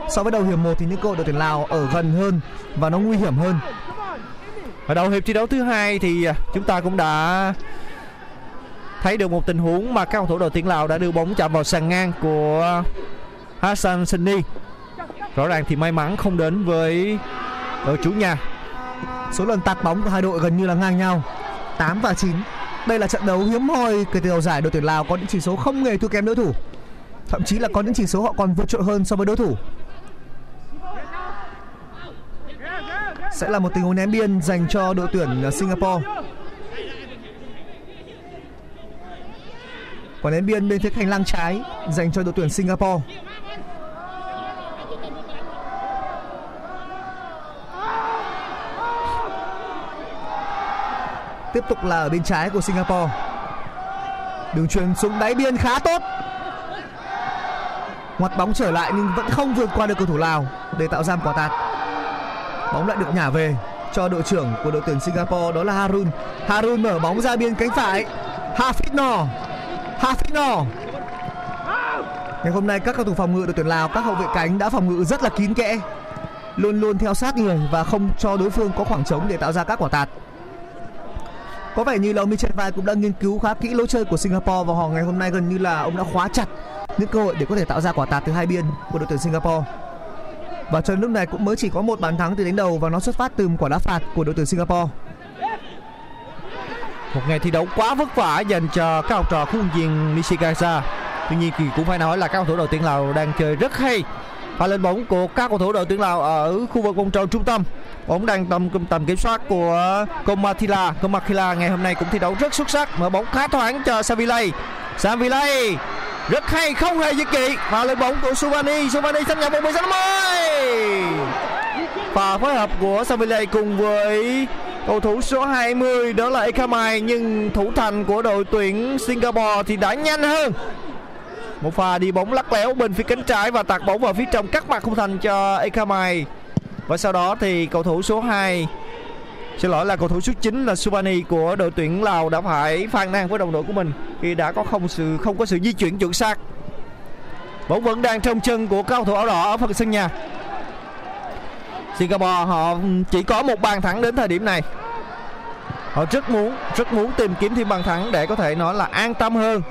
so với đầu hiệp 1 thì những cơ hội đội tuyển Lào ở gần hơn và nó nguy hiểm hơn Ở đầu hiệp thi đấu thứ hai thì chúng ta cũng đã thấy được một tình huống mà các cầu thủ đội tuyển Lào đã đưa bóng chạm vào sàn ngang của Hassan Sani. Rõ ràng thì may mắn không đến với đội chủ nhà. số lần tạt bóng của hai đội gần như là ngang nhau 8 và 9 đây là trận đấu hiếm hoi kể từ đầu giải, đội tuyển Lào có những chỉ số không hề thua kém đối thủ. Thậm chí là có những chỉ số họ còn vượt trội hơn so với đối thủ. Sẽ là một tình huống ném biên dành cho đội tuyển Singapore. Quả ném biên bên phía hành lang trái dành cho đội tuyển Singapore. Tiếp tục là ở bên trái của Singapore đường truyền xuống đáy biên khá tốt ngoặt bóng trở lại nhưng vẫn không vượt qua được cầu thủ Lào để tạo ra một quả tạt. Bóng lại được nhả về cho đội trưởng của đội tuyển Singapore đó là Harun. Harun mở bóng ra biên cánh phải. Hafidno. Hafidno. Ngày hôm nay các cầu thủ phòng ngự đội tuyển Lào, các hậu vệ cánh đã phòng ngự rất là kín kẽ. Luôn luôn theo sát người và không cho đối phương có khoảng trống để tạo ra các quả tạt. Có vẻ như là ông Michel Vai cũng đã nghiên cứu khá kỹ lối chơi của Singapore và họ ngày hôm nay gần như là ông đã khóa chặt những cơ hội để có thể tạo ra quả tạt từ hai biên của đội tuyển Singapore. Và cho lúc này cũng mới chỉ có một bàn thắng từ đánh đầu và nó xuất phát từ một quả đá phạt của đội tuyển Singapore. Một ngày thi đấu quá vất vả dành cho các học trò của huấn viên Nishikawa. Tuy nhiên thì cũng phải nói là các cầu thủ đội tuyển Lào đang chơi rất hay. Pha lên bóng của các cầu thủ đội tuyển Lào ở khu vực vòng tròn trung tâm. Bóng đang tầm tầm kiểm soát của Komathila. Komathila ngày hôm nay cũng thi đấu rất xuất sắc. Mở bóng khá thoáng cho Savilay. Savilay rất hay, không hề dứt kỵ và lên bóng của Subani Subani xâm nhập vòng 16 50 và phối hợp của Savilay cùng với cầu thủ số 20 đó là Ekamai, nhưng thủ thành của đội tuyển Singapore thì đã nhanh hơn một pha đi bóng lắc léo bên phía cánh trái và tạt bóng vào phía trong cắt mặt không thành cho Ekamai và sau đó thì cầu thủ số 2 Xin lỗi là cầu thủ số 9 là Subani của đội tuyển Lào đã phải phàn nàn với đồng đội của mình khi đã có không sự, không có sự di chuyển chuẩn xác. Bóng vẫn đang trong chân của cầu thủ áo đỏ ở phần sân nhà. Singapore họ chỉ có một bàn thắng đến thời điểm này. Họ rất muốn rất muốn tìm kiếm thêm bàn thắng để có thể nói là an tâm hơn.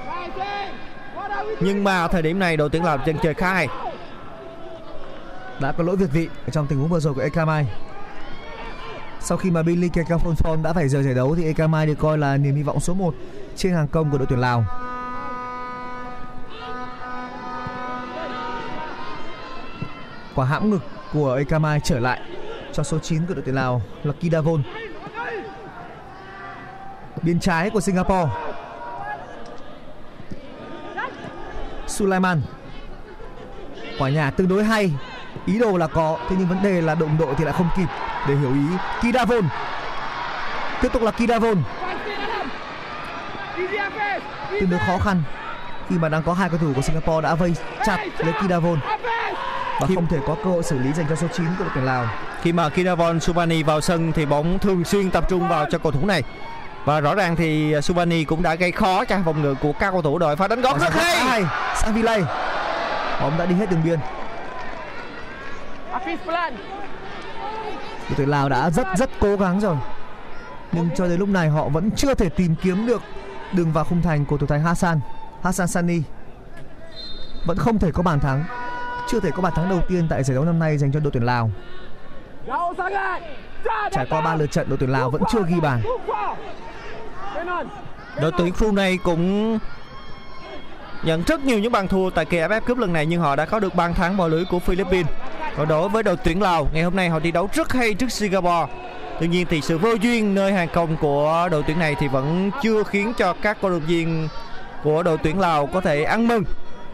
Nhưng mà thời điểm này đội tuyển Lào chân chơi khá hay. Đã có lỗi việt vị trong tình huống vừa rồi của Ekamai. Sau khi mà Billy Kekafonfon đã phải rời giải đấu thì Ekamai được coi là niềm hy vọng số 1 trên hàng công của đội tuyển Lào. Quả hãm ngực của Ekamai trở lại cho số 9 của đội tuyển Lào là Kidavon. Biên trái của Singapore. Sulaiman. Quả nhà tương đối hay, ý đồ là có, thế nhưng vấn đề là đồng đội thì lại không kịp để hiểu ý Kidavon tiếp tục là Kidavon tương đối khó khăn khi mà đang có hai cầu thủ của Singapore đã vây chặt lấy Kidavon và không thể có cơ hội xử lý dành cho số 9 của đội tuyển Lào. Khi mà Kidavon Subani vào sân thì bóng thường xuyên tập trung vào cho cầu thủ này. Và rõ ràng thì Subani cũng đã gây khó cho phòng ngự của các cầu thủ đội pha đánh góp rất hay. hay sang Villay bóng đã đi hết đường biên. Đội tuyển Lào đã rất rất cố gắng rồi. Nhưng cho đến lúc này họ vẫn chưa thể tìm kiếm được đường vào khung thành của thủ thành Hassan Hassan Sani. Vẫn không thể có bàn thắng chưa thể có bàn thắng đầu tiên tại giải đấu năm nay dành cho đội tuyển Lào. Trải qua ba lượt trận đội tuyển Lào vẫn chưa ghi bàn. Đội tuyển Brunei cũng nhận rất nhiều những bàn thua tại kỳ AFF Cup lần này nhưng họ đã có được bàn thắng vào lưới của Philippines. Còn đối với đội tuyển Lào, ngày hôm nay họ thi đấu rất hay trước Singapore. Tuy nhiên thì sự vô duyên nơi hàng công của đội tuyển này thì vẫn chưa khiến cho các cổ động viên của đội tuyển Lào có thể ăn mừng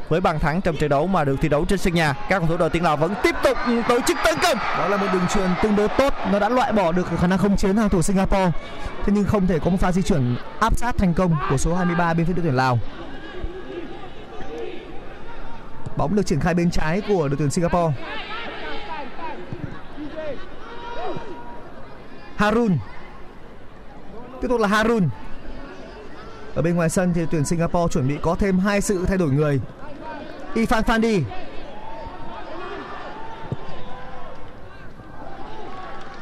với bàn thắng trong trận đấu mà được thi đấu trên sân nhà. Các cầu thủ đội tuyển Lào vẫn tiếp tục tổ chức tấn công. đó là một đường truyền tương đối tốt nó đã loại bỏ được khả năng không chiến hàng thủ Singapore thế nhưng không thể có một pha di chuyển áp sát thành công của số 23 bên phía đội tuyển Lào bóng được triển khai bên trái của đội tuyển Singapore. Harun. Tiếp tục là Harun. Ở bên ngoài sân thì tuyển Singapore chuẩn bị có thêm hai sự thay đổi người. Ifan Fandi.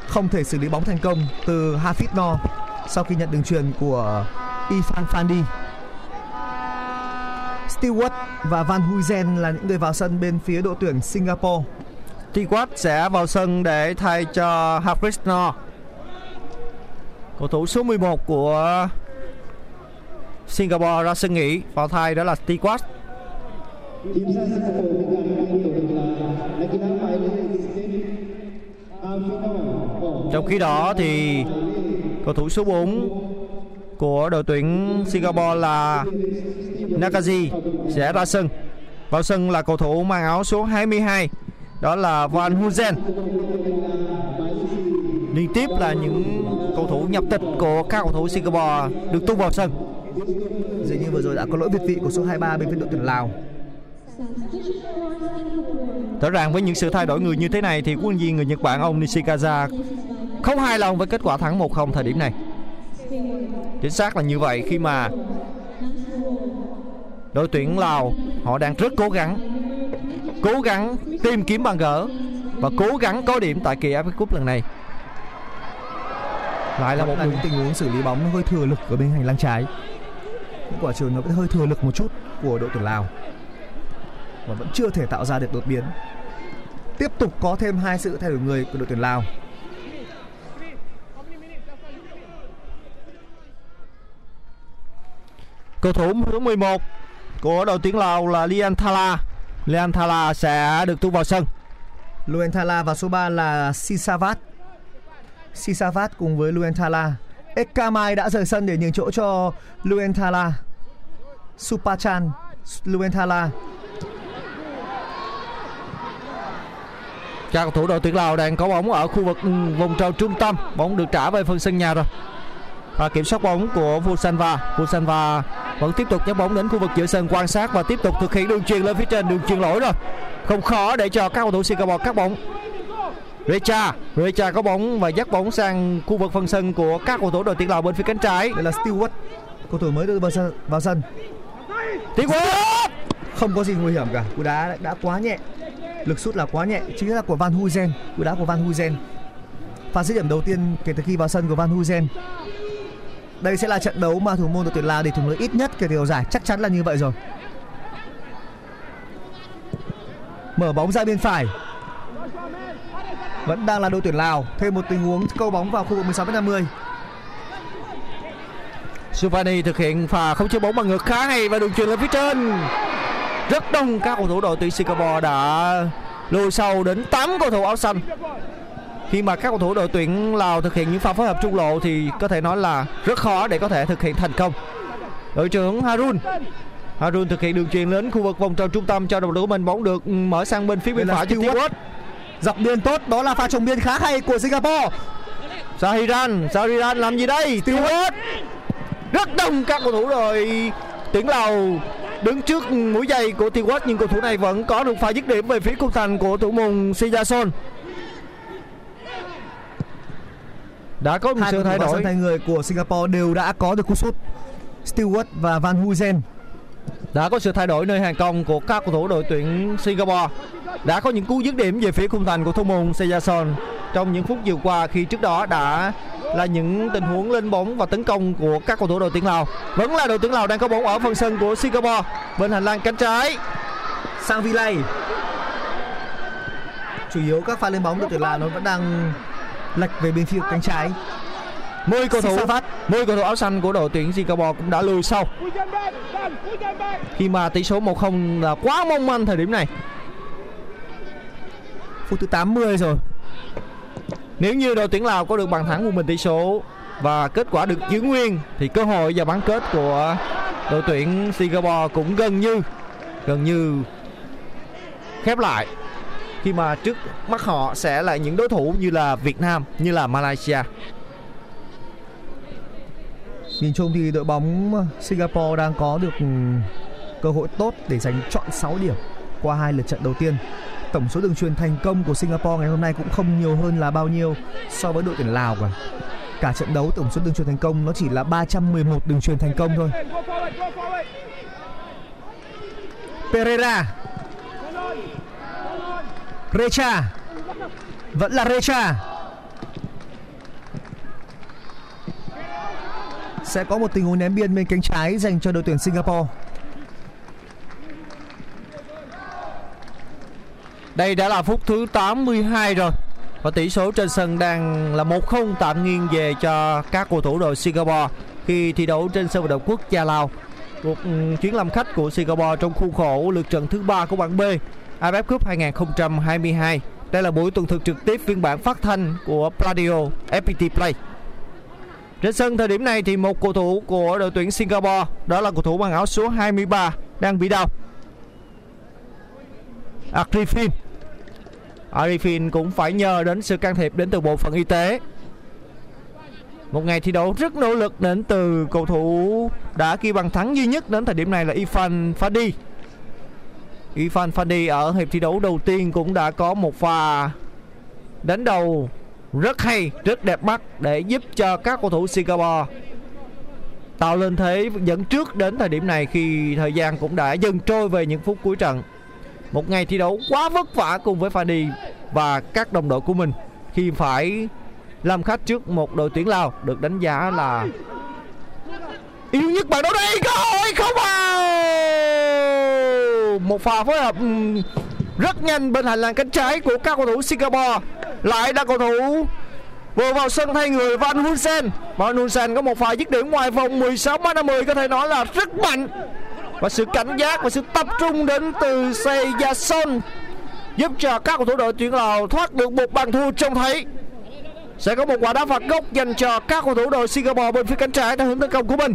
Không thể xử lý bóng thành công từ Hafid No sau khi nhận đường truyền của Ifan Fandi. Stewart và Van Huizen là những người vào sân bên phía đội tuyển Singapore Tiquat sẽ vào sân để thay cho Hafrisno. Cầu thủ số 11 của Singapore ra sân nghỉ vào thay đó là Tiquat. Trong khi đó thì cầu thủ số 4 của đội tuyển Singapore là Nakaji sẽ ra sân. Vào sân là cầu thủ mang áo số 22 đó là Van Huzen. Liên tiếp là những cầu thủ nhập tịch của các cầu thủ Singapore được tung vào sân. dường như vừa rồi đã có lỗi việt vị của số 23 bên phía đội tuyển Lào Rõ ràng với những sự thay đổi người như thế này thì huấn luyện viên người Nhật Bản ông Nishikawa không hài lòng với kết quả thắng 1-0 thời điểm này. Chính xác là như vậy khi mà đội tuyển Lào họ đang rất cố gắng cố gắng tìm kiếm bàn gỡ và cố gắng có điểm tại kỳ AFF Cup lần này. Lại là một đường tình huống xử lý bóng hơi thừa lực ở bên hành lang trái. Những quả chuyền nó vẫn hơi thừa lực một chút của đội tuyển Lào. Và vẫn chưa thể tạo ra được đột biến. Tiếp tục có thêm hai sự thay đổi người của đội tuyển Lào cầu thủ số 11 của đội tuyển Lào là Lian Thala. Lian Thala sẽ được tung vào sân. Luenthala và số 3 là Sisavat Sisavat cùng với Luenthala Ekamai đã rời sân để nhường chỗ cho Luenthala Supachan Luenthala Các cầu thủ đội tuyển Lào đang có bóng ở khu vực vòng tròn trung tâm. Bóng được trả về phần sân nhà rồi. Và kiểm soát bóng của Vusanva. Vusanva vẫn tiếp tục nhấc bóng đến khu vực giữa sân quan sát và tiếp tục thực hiện đường truyền lên phía trên. Đường truyền lỗi rồi. Không khó để cho các cầu thủ Singapore cắt bóng. Recha, Recha có bóng và dắt bóng sang khu vực phần sân của các cầu thủ đội tuyển Lào bên phía cánh trái. đây là Stewart. Cầu thủ mới đưa vào sân, vào sân. Quốc! Không có gì nguy hiểm cả. Cú đá đã, đã quá nhẹ. Lực sút là quá nhẹ. Chính là của Van Huizen. Cú đá của Van Huizen. Pha dứt điểm đầu tiên kể từ khi vào sân của Van Huizen đây sẽ là trận đấu mà thủ môn đội tuyển Lào để thủng lưới ít nhất kể từ đầu giải. Chắc chắn là như vậy rồi. Mở bóng ra bên phải. Vẫn đang là đội tuyển Lào. Thêm một tình huống câu bóng vào khu vực 16 50 Giovanni thực hiện pha không chế bóng bằng ngược khá hay và đường truyền lên phía trên. Rất đông các cầu thủ đội tuyển Singapore đã lùi sâu đến 8 cầu thủ áo xanh. Khi mà các cầu thủ đội tuyển Lào thực hiện những pha phối hợp trung lộ thì có thể nói là rất khó để có thể thực hiện thành công. Đội trưởng Harun Harun thực hiện đường truyền đến khu vực vòng tròn trung tâm cho đồng đội của mình bóng được mở sang bên phía bên phải cho Stewart. Dọc biên tốt đó là pha trồng biên khá hay của Singapore Sahiran, Sahiran làm gì đây? Stewart. Rất đông các cầu thủ đội tuyển Lào đứng trước mũi giày của Stewart nhưng cầu thủ này vẫn có được pha dứt điểm về phía khung thành của thủ môn Sijason. Đã có một hai sự thay đổi. thay người của Singapore đều đã có được cú sút Stewart và Van Huizen Đã có sự thay đổi nơi hàng công của các cầu thủ đội tuyển Singapore. Đã có những cú dứt điểm về phía khung thành của thủ môn Sijason trong những phút vừa qua khi trước đó đã là những tình huống lên bóng và tấn công của các cầu thủ đội tuyển Lào. Vẫn là đội tuyển Lào đang có bóng ở phần sân của Singapore bên hành lang cánh trái. sang Villay chủ yếu các pha lên bóng đội tuyển Lào nó vẫn đang lệch về bên phía cánh trái. 10 cầu thủ. Sisavat 10 cầu thủ áo xanh của đội tuyển Singapore cũng đã lùi sâu khi mà tỷ số 1-0 là quá mong manh thời điểm này. phút thứ 80 rồi. Nếu như đội tuyển Lào có được bàn thắng của mình tỷ số và kết quả được giữ nguyên thì cơ hội và bán kết của đội tuyển Singapore cũng gần như gần như khép lại khi mà trước mắt họ sẽ là những đối thủ như là Việt Nam như là Malaysia. nhìn chung thì đội bóng Singapore đang có được ừ, cơ hội tốt để giành chọn 6 điểm qua hai lượt trận đầu tiên. Tổng số đường truyền thành công của Singapore ngày hôm nay cũng không nhiều hơn là bao nhiêu so với đội tuyển Lào cả. Cả trận đấu tổng số đường truyền thành công nó chỉ là 311 đường truyền thành công thôi. Pereira Recha. Vẫn là Recha. Sẽ có một tình huống ném biên bên cánh trái dành cho đội tuyển Singapore. Đây đã là phút thứ 82 rồi. Và tỷ số trên sân đang là 1-0 tạm nghiêng về cho các cầu thủ đội Singapore khi thi đấu trên sân vận động quốc gia Lào. Cuộc ừ, chuyến làm khách của Singapore trong khuôn khổ lượt trận thứ ba của bảng B. AFF Cup 2022. Đây là buổi tuần thực trực tiếp phiên bản phát thanh của Radio FPT Play. Trên sân thời điểm này thì một cầu thủ của đội tuyển Singapore, đó là cầu thủ mang áo số 23 đang bị đau. Arifin Arifin cũng phải nhờ đến sự can thiệp đến từ bộ phận y tế một ngày thi đấu rất nỗ lực đến từ cầu thủ đã ghi bàn thắng duy nhất đến thời điểm này là Ifan Fadi Ivan Fandi ở hiệp thi đấu đầu tiên cũng đã có một pha đánh đầu rất hay, rất đẹp mắt để giúp cho các cầu thủ Singapore tạo lên thế dẫn trước đến thời điểm này khi thời gian cũng đã dần trôi về những phút cuối trận. Một ngày thi đấu quá vất vả cùng với Fandi và các đồng đội của mình khi phải làm khách trước một đội tuyển Lào được đánh giá là yếu nhất bạn đấu đây, cơ hội không vào. Một pha phối hợp rất nhanh bên hành lang cánh trái của các cầu thủ Singapore. Lại là cầu thủ vừa vào sân thay người Van Hunsen. Van Hunsen có một pha dứt điểm ngoài vòng 16 m 50 có thể nói là rất mạnh. Và sự cảnh giác và sự tập trung đến từ Seyason giúp cho các cầu thủ đội tuyển Lào thoát được một bàn thua trông thấy sẽ có một quả đá phạt góc dành cho các cầu thủ đội Singapore bên phía cánh trái theo hướng tấn công của mình.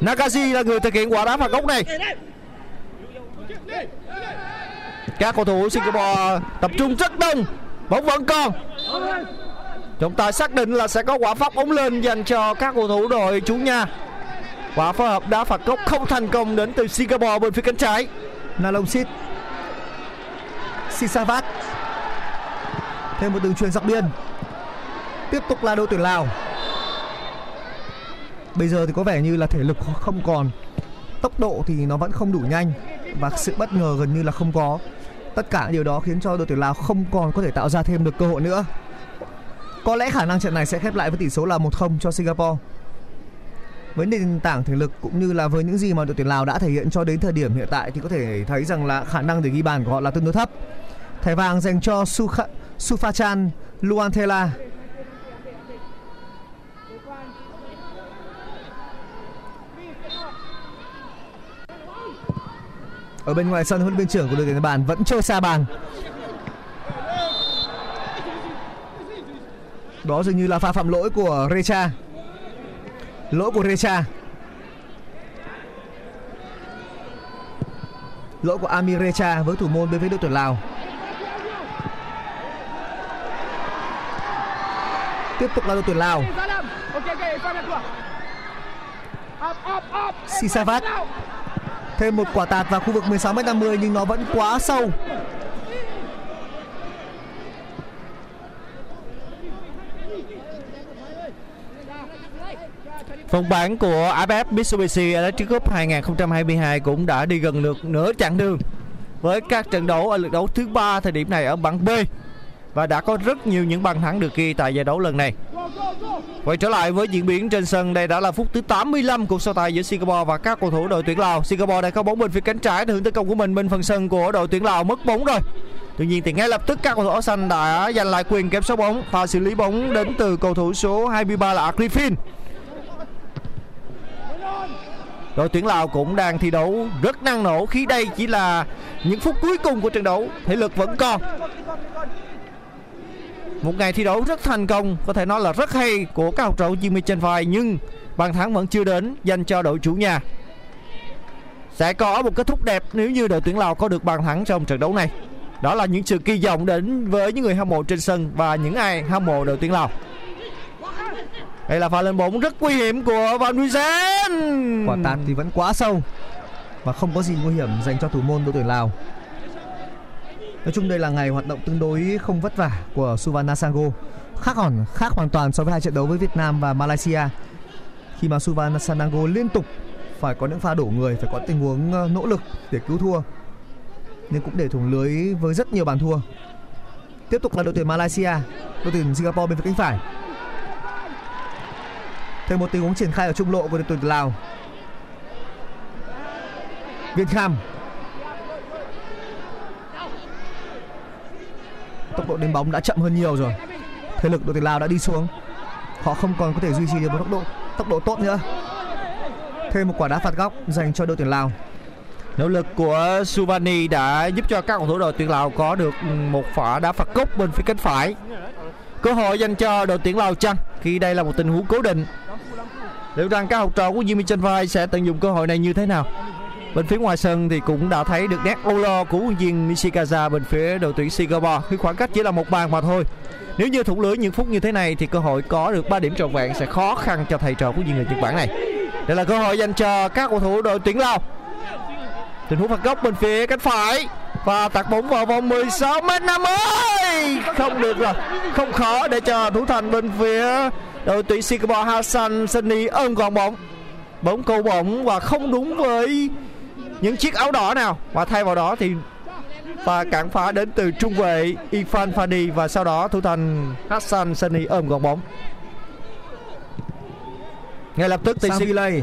Nakaji là người thực hiện quả đá phạt góc này. Các cầu thủ Singapore tập trung rất đông, bóng vẫn còn. Chúng ta xác định là sẽ có quả phát bóng lên dành cho các cầu thủ đội chủ nhà. Quả phối hợp đá phạt góc không thành công đến từ Singapore bên phía cánh trái. Nalong Sit Sisavat thêm một đường truyền dọc biên. Tiếp tục là đội tuyển Lào. Bây giờ thì có vẻ như là thể lực không còn. Tốc độ thì nó vẫn không đủ nhanh và sự bất ngờ gần như là không có. Tất cả điều đó khiến cho đội tuyển Lào không còn có thể tạo ra thêm được cơ hội nữa. Có lẽ khả năng trận này sẽ khép lại với tỷ số là 1-0 cho Singapore. Với nền tảng thể lực cũng như là với những gì mà đội tuyển Lào đã thể hiện cho đến thời điểm hiện tại thì có thể thấy rằng là khả năng để ghi bàn của họ là tương đối thấp. Thẻ vàng dành cho Sukha, Sufachan Luantela. Ở bên ngoài sân, huấn luyện viên trưởng của đội tuyển Nhật Bản vẫn chơi xa bàn. Đó dường như là pha phạm lỗi của Recha. Lỗi của Recha. Lỗi của Amir Recha với thủ môn bên phía đội tuyển Lào. Tiếp tục là đội tuyển Lào. Sisavat thêm một quả tạt vào khu vực 16m50 nhưng nó vẫn quá sâu. Vòng bảng của AFF Mitsubishi Electric Cup 2022 cũng đã đi gần được nửa chặng đường. Với các trận đấu ở lượt đấu thứ ba thời điểm này ở bảng B và đã có rất nhiều những bàn thắng được ghi tại giải đấu lần này. Quay trở lại với diễn biến trên sân đây đã là phút thứ 85 cuộc so tài giữa Singapore và các cầu thủ đội tuyển Lào. Singapore đang có bóng bên phía cánh trái hướng tấn công của mình bên phần sân của đội tuyển Lào mất bóng rồi. Tuy nhiên thì ngay lập tức các cầu thủ áo xanh đã giành lại quyền kiểm soát bóng và xử lý bóng đến từ cầu thủ số 23 là Griffin. Đội tuyển Lào cũng đang thi đấu rất năng nổ khi đây chỉ là những phút cuối cùng của trận đấu, thể lực vẫn còn. Một ngày thi đấu rất thành công, có thể nói là rất hay của các học trò Jimmy trên vai nhưng bàn thắng vẫn chưa đến dành cho đội chủ nhà. Sẽ có một kết thúc đẹp nếu như đội tuyển Lào có được bàn thắng trong trận đấu này. Đó là những sự kỳ vọng đến với những người hâm mộ trên sân và những ai hâm mộ đội tuyển Lào. Đây là pha lên bóng rất nguy hiểm của Van Huyzen. Quả tạt thì vẫn quá sâu và không có gì nguy hiểm dành cho thủ môn đội tuyển Lào. Nói chung đây là ngày hoạt động tương đối không vất vả của Suvarna Sango. Khác hẳn khác hoàn toàn so với hai trận đấu với Việt Nam và Malaysia. Khi mà Suvarnasangho liên tục phải có những pha đổ người, phải có tình huống ờ, nỗ lực để cứu thua. Nhưng cũng để thủng lưới với rất nhiều bàn thua. Tiếp tục là đội tuyển Malaysia, đội tuyển Singapore bên phía cánh phải. Thêm một tình huống triển khai ở trung lộ của đội tuyển Lào. Việt Kham tốc độ đến bóng đã chậm hơn nhiều rồi thế lực đội tuyển lào đã đi xuống họ không còn có thể duy trì được một tốc độ tốc độ tốt nữa thêm một quả đá phạt góc dành cho đội tuyển lào Nỗ lực của Suvani đã giúp cho các cầu thủ đội tuyển Lào có được một quả đá phạt góc bên phía cánh phải. Cơ hội dành cho đội tuyển Lào chăng khi đây là một tình huống cố định. Liệu rằng các học trò của Jimmy Chanvai sẽ tận dụng cơ hội này như thế nào? Bên phía ngoài sân thì cũng đã thấy được nét ô lo của huấn viên Nishikaza bên phía đội tuyển Singapore khi khoảng cách chỉ là một bàn mà thôi. Nếu như thủng lưới những phút như thế này thì cơ hội có được 3 điểm trọn vẹn sẽ khó khăn cho thầy trò của viên người Nhật Bản này. Đây là cơ hội dành cho các cầu thủ đội tuyển Lào. tình huống phạt góc bên phía cánh phải và tạt bóng vào vòng 16 m 50 không được rồi không khó để cho thủ thành bên phía đội tuyển Singapore Hassan Sunny ôm gọn bóng bóng cầu bóng và không đúng với những chiếc áo đỏ nào? Và thay vào đó thì và cản phá đến từ trung vệ Irfan Fadi và sau đó thủ thành Hassan Sunny ôm gọn bóng. Ngay lập tức Sing- Villay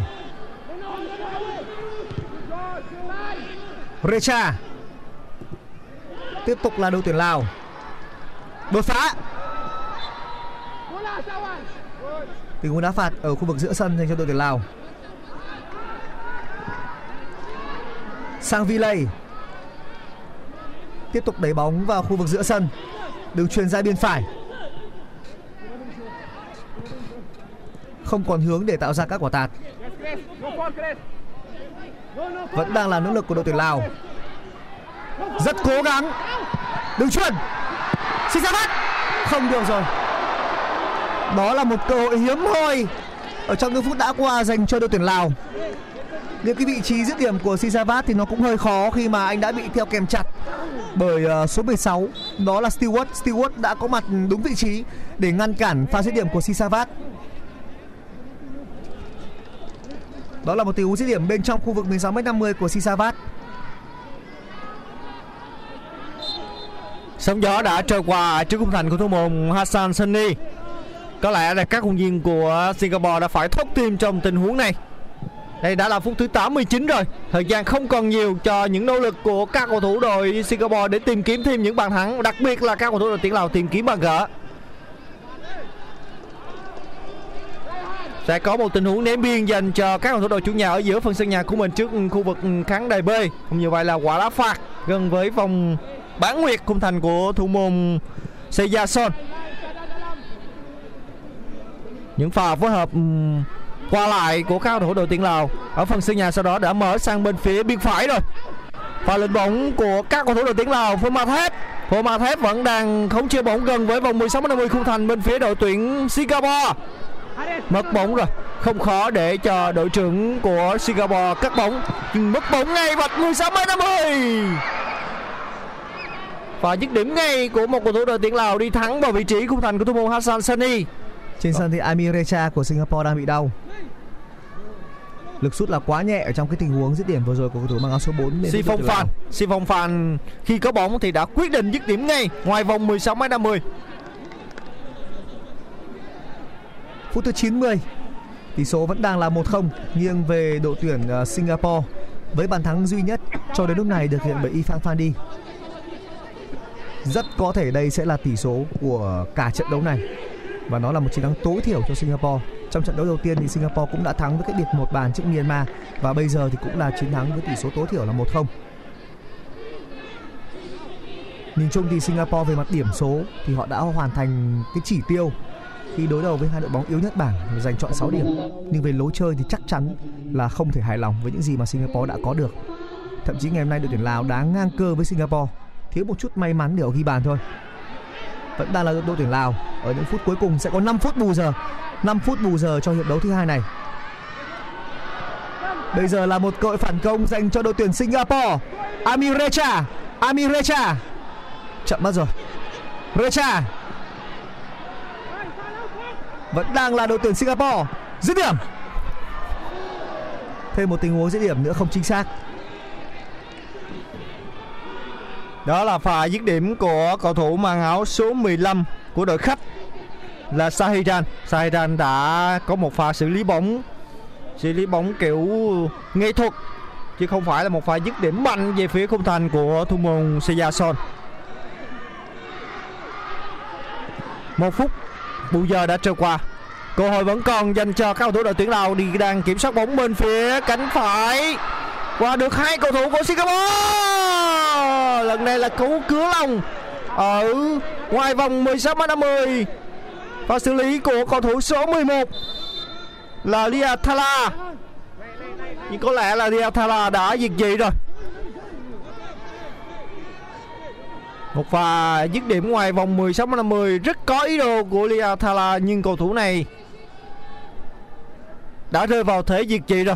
Recha. Tiếp tục là đội tuyển Lào. Đột phá. Tình huống đá phạt ở khu vực giữa sân dành cho đội tuyển Lào sang Villay tiếp tục đẩy bóng vào khu vực giữa sân. Đường truyền ra biên phải. Không còn hướng để tạo ra các quả tạt. Vẫn đang là nỗ lực của đội tuyển Lào. Rất cố gắng. Đường truyền xin ra bắt không được rồi. Đó là một cơ hội hiếm hoi ở trong những phút đã qua dành cho đội tuyển Lào những cái vị trí dứt điểm của Sisavat thì nó cũng hơi khó khi mà anh đã bị theo kèm chặt bởi ờ, số 16 đó là Stewart. Stewart đã có mặt đúng vị trí để ngăn cản pha dứt điểm của Sisavat. Đó là một tình huống dứt điểm bên trong khu vực 16m50 của Sisavat. Sóng gió đã trôi qua trước khung thành của thủ môn Hassan Sunny có lẽ là các công viên của Singapore đã phải thốt tim trong tình huống này đây đã là phút thứ 89 rồi. Thời gian không còn nhiều cho những nỗ lực của các cầu thủ đội Singapore để tìm kiếm thêm những bàn thắng. Đặc biệt là các cầu thủ đội tuyển Lào tìm kiếm bàn gỡ. Sẽ có một tình huống ném biên dành cho các cầu thủ đội chủ nhà ở giữa phần sân nhà của mình trước khu vực khán đài B. Không như vậy là quả đá phạt gần với vòng bán nguyệt khung thành của thủ môn Sejason những pha phối hợp qua lại của các cầu thủ đội tuyển Lào. Ở phần sân nhà sau đó đã mở sang bên phía biên phải rồi. Và lên bóng của các cầu thủ đội tuyển Lào Phô Ma Thép. Phô Ma Thép vẫn đang khống chế bóng gần với vòng 16 50 khung thành bên phía đội tuyển Singapore. Mất bóng rồi. Không khó để cho đội trưởng của Singapore cắt bóng. Mất bóng ngay vạch 16 50 và dứt điểm ngay của một cầu thủ đội tuyển Lào đi thắng vào vị trí khung thành của thủ môn Hassan Sani trên sân thì Amir Recha của Singapore đang bị đau. Lực sút là quá nhẹ ở trong cái tình huống dứt điểm vừa rồi của cầu thủ mang áo số 4 bên Si Phong. Phan Si Phong Phan khi có bóng thì đã quyết định dứt điểm ngay ngoài vòng 16 m 50 phút thứ 90 tỷ số vẫn đang là 1-0 nghiêng về đội tuyển ờ, Singapore với bàn thắng duy nhất cho đến lúc này được hiện bởi Ifan Fandi rất có thể đây sẽ là tỷ số của cả trận đấu này và nó là một chiến thắng tối thiểu cho Singapore. Trong trận đấu đầu tiên thì Singapore cũng đã thắng với cách biệt một bàn trước Myanmar. Và bây giờ thì cũng là chiến thắng với tỷ số tối thiểu là 1-0 nhìn chung thì Singapore về mặt điểm số thì họ đã hoàn thành cái chỉ tiêu khi đối đầu với hai đội bóng yếu nhất bảng giành chọn 6 điểm. Nhưng về lối chơi thì chắc chắn là không thể hài lòng với những gì mà Singapore đã có được. Thậm chí ngày hôm nay đội tuyển Lào đá ngang cơ với Singapore. Thiếu một chút may mắn để họ ghi bàn thôi vẫn đang là đội tuyển Lào. Ở những phút cuối cùng sẽ có 5 phút bù giờ. 5 phút bù giờ cho hiệp đấu thứ hai này. Bây giờ là một cơ hội phản công dành cho đội tuyển Singapore. Amir Recha Amir Recha. Chậm mất rồi. Recha. Vẫn đang là đội tuyển Singapore. Dứt điểm. Thêm một tình huống dứt điểm nữa không chính xác. Đó là pha dứt điểm của cầu thủ mang áo số 15 của đội khách là Sahiran. Sahiran đã có một pha xử lý bóng, xử lý bóng kiểu nghệ thuật, chứ không phải là một pha dứt điểm mạnh về phía khung thành của thủ môn Sejason. Một phút bù giờ đã trôi qua. Cơ hội vẫn còn dành cho các cầu thủ đội tuyển Lào đi đang kiểm soát bóng bên phía cánh phải qua được hai cầu thủ của Singapore lần này là cú cứa lòng. Ở ngoài vòng 16 m 50 và xử lý của cầu thủ số 11 là Lia Thala. Nhưng có lẽ là Lia Thala đã diệt dị rồi. Một pha dứt điểm ngoài vòng 16 m 50 rất có ý đồ của Lia Thala, nhưng cầu thủ này đã rơi vào thế diệt dị rồi.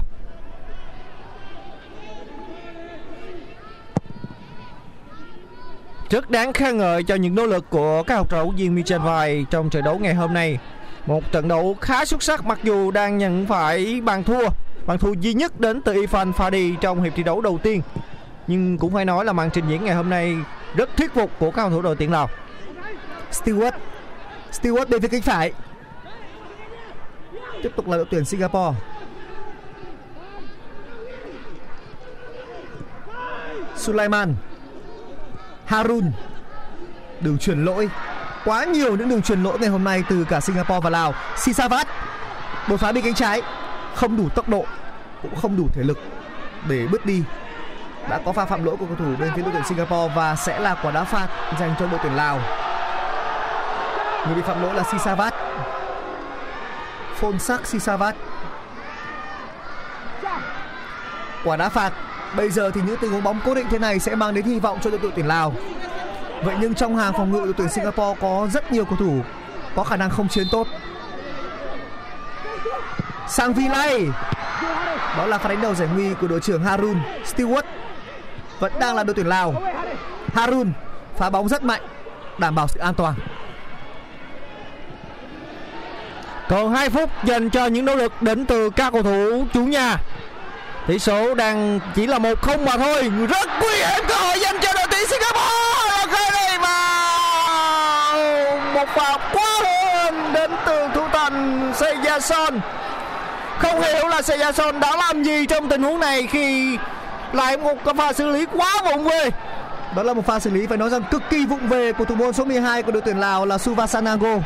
Rất đáng khen ngợi cho những nỗ lực của các học trò viên Michel Vai trong trận đấu ngày hôm nay. Một trận đấu khá xuất sắc mặc dù đang nhận phải bàn thua, bàn thua duy nhất đến từ Ifan Fadi trong hiệp thi đấu đầu tiên. Nhưng cũng phải nói là màn trình diễn ngày hôm nay rất thuyết phục của các cầu thủ đội tuyển Lào. Stewart Stewart bên phía cánh phải tiếp tục là đội tuyển Singapore Sulaiman Harun. Đường chuyển lỗi. Quá nhiều những đường chuyển lỗi ngày hôm nay từ cả Singapore và Lào. Sisavat đột phá bên cánh trái. Không đủ tốc độ, cũng không đủ thể lực để bước đi. Đã có pha phạm lỗi của cầu thủ bên phía đội tuyển Singapore và sẽ là quả đá phạt dành cho đội tuyển Lào. Người bị phạm lỗi là Sisavat Phonsak Sisavat quả đá phạt bây giờ thì những tình huống bóng cố định thế này sẽ mang đến hy vọng cho đội tuyển Lào. Vậy nhưng trong hàng phòng ngự đội tuyển Singapore có rất nhiều cầu thủ có khả năng không chiến tốt. Sang Vilay đó là pha đánh đầu giải nguy của đội trưởng Harun Stewart, vẫn đang là đội tuyển Lào. Harun phá bóng rất mạnh, đảm bảo sự an toàn. Còn 2 phút dành cho những nỗ lực đến từ các cầu thủ chủ nhà. Tỷ số đang chỉ là 1-0 mà thôi. Rất nguy hiểm cơ hội dành cho đội tuyển Singapore. Khai này vào một pha quá hồn đến từ thủ thành Sejason. Không hiểu là Sejason đã làm gì trong tình huống này khi lại một cái pha xử lý quá vụng về. đó là một pha xử lý phải nói rằng cực kỳ vụng về của thủ môn số 12 của đội tuyển Lào là Suvasanago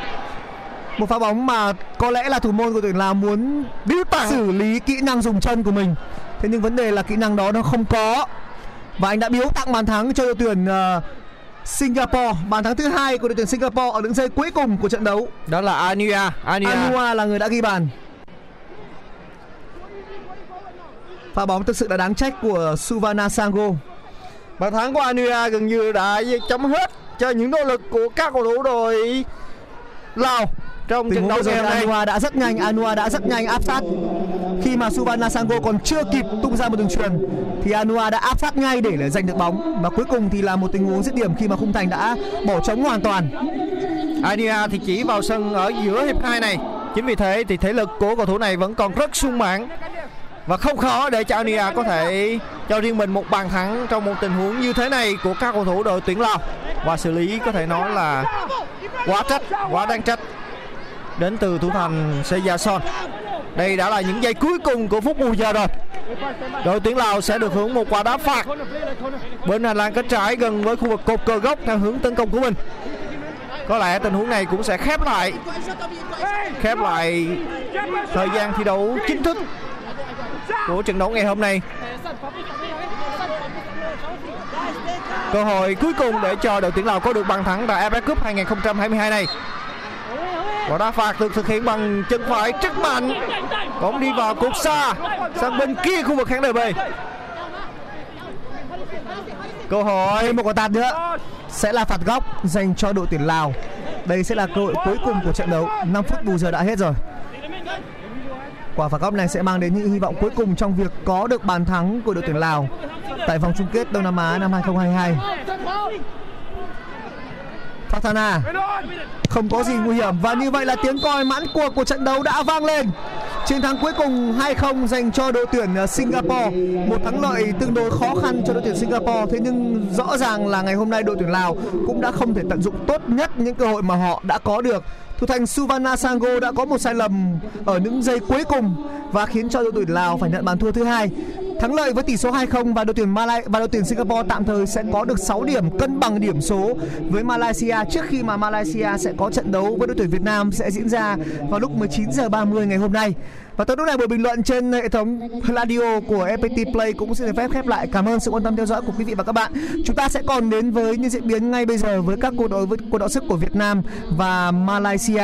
một pha bóng mà có lẽ là thủ môn của tuyển Lào muốn tặng xử lý kỹ năng dùng chân của mình thế nhưng vấn đề là kỹ năng đó nó không có và anh đã biếu tặng bàn thắng cho đội tuyển ờ, Singapore bàn thắng thứ hai của đội tuyển Singapore ở những giây cuối cùng của trận đấu đó là Ania. Ania. Anua là người đã ghi bàn pha bóng thực sự là đáng trách của Suvana Sango Bàn thắng của Ania gần như đã chấm hết cho những nỗ lực của các cầu thủ đội Lào trong tình trận đấu ngày hôm nay. Anua đã rất nhanh Anua đã rất nhanh áp sát khi mà Subana Sango còn chưa kịp tung ra một đường truyền thì Anua đã áp sát ngay để giành được bóng và cuối cùng thì là một tình huống dứt điểm khi mà khung thành đã bỏ trống hoàn toàn Ania thì chỉ vào sân ở giữa hiệp 2 này. Chính vì thế thì thể lực của cầu thủ này vẫn còn rất sung mãn và không khó để cho Ania có thể cho riêng mình một bàn thắng trong một tình huống như thế này của các cầu thủ đội tuyển Lào và xử lý có thể nói là quá trách, quá đáng trách đến từ thủ thành Sejason. Đây đã là những giây cuối cùng của phút bù giờ rồi. Đội tuyển Lào sẽ được hưởng một quả đá phạt bên hành lang cánh trái gần với khu vực cột cờ góc theo hướng tấn công của mình. Có lẽ tình huống này cũng sẽ khép lại khép lại thời gian thi đấu chính thức của trận đấu ngày hôm nay. Cơ hội cuối cùng để cho đội tuyển Lào có được bàn thắng tại AFF Cup 2022 này. Quả đá phạt được thực hiện bằng chân phải rất mạnh. Bóng đi vào cột xa sang bên kia khu vực khán đài B. Cơ hội thêm một quả tạt nữa. Sẽ là phạt góc dành cho đội tuyển Lào. Đây sẽ là cơ hội cuối cùng của trận đấu. 5 phút bù giờ đã hết rồi. Quả phạt góc này sẽ mang đến những hy vọng cuối cùng trong việc có được bàn thắng của đội tuyển Lào tại vòng chung kết Đông Nam Á năm 2022 Fatana không có gì nguy hiểm. Và như vậy là tiếng còi mãn cuộc của trận đấu đã vang lên. Chiến thắng cuối cùng 2-0 dành cho đội tuyển ờ, Singapore. Một thắng lợi tương đối khó khăn cho đội tuyển Singapore. Thế nhưng rõ ràng là ngày hôm nay đội tuyển Lào cũng đã không thể tận dụng tốt nhất những cơ hội mà họ đã có được. Thủ thành Suvana Sango đã có một sai lầm ở những giây cuối cùng và khiến cho đội tuyển Lào phải nhận bàn thua thứ hai thắng lợi với tỷ số 2-0 và đội tuyển Malai và đội tuyển Singapore tạm thời sẽ có được 6 điểm cân bằng điểm số với Malaysia trước khi mà Malaysia sẽ có trận đấu với đội tuyển Việt Nam sẽ diễn ra vào lúc 19 giờ 30 ngày hôm nay. Và tới lúc này buổi bình luận trên hệ thống radio của FPT Play cũng xin được phép khép lại. Cảm ơn sự quan tâm theo dõi của quý vị và các bạn. Chúng ta sẽ còn đến với những diễn biến ngay bây giờ với các cuộc đối với cuộc đọ sức của Việt Nam và Malaysia.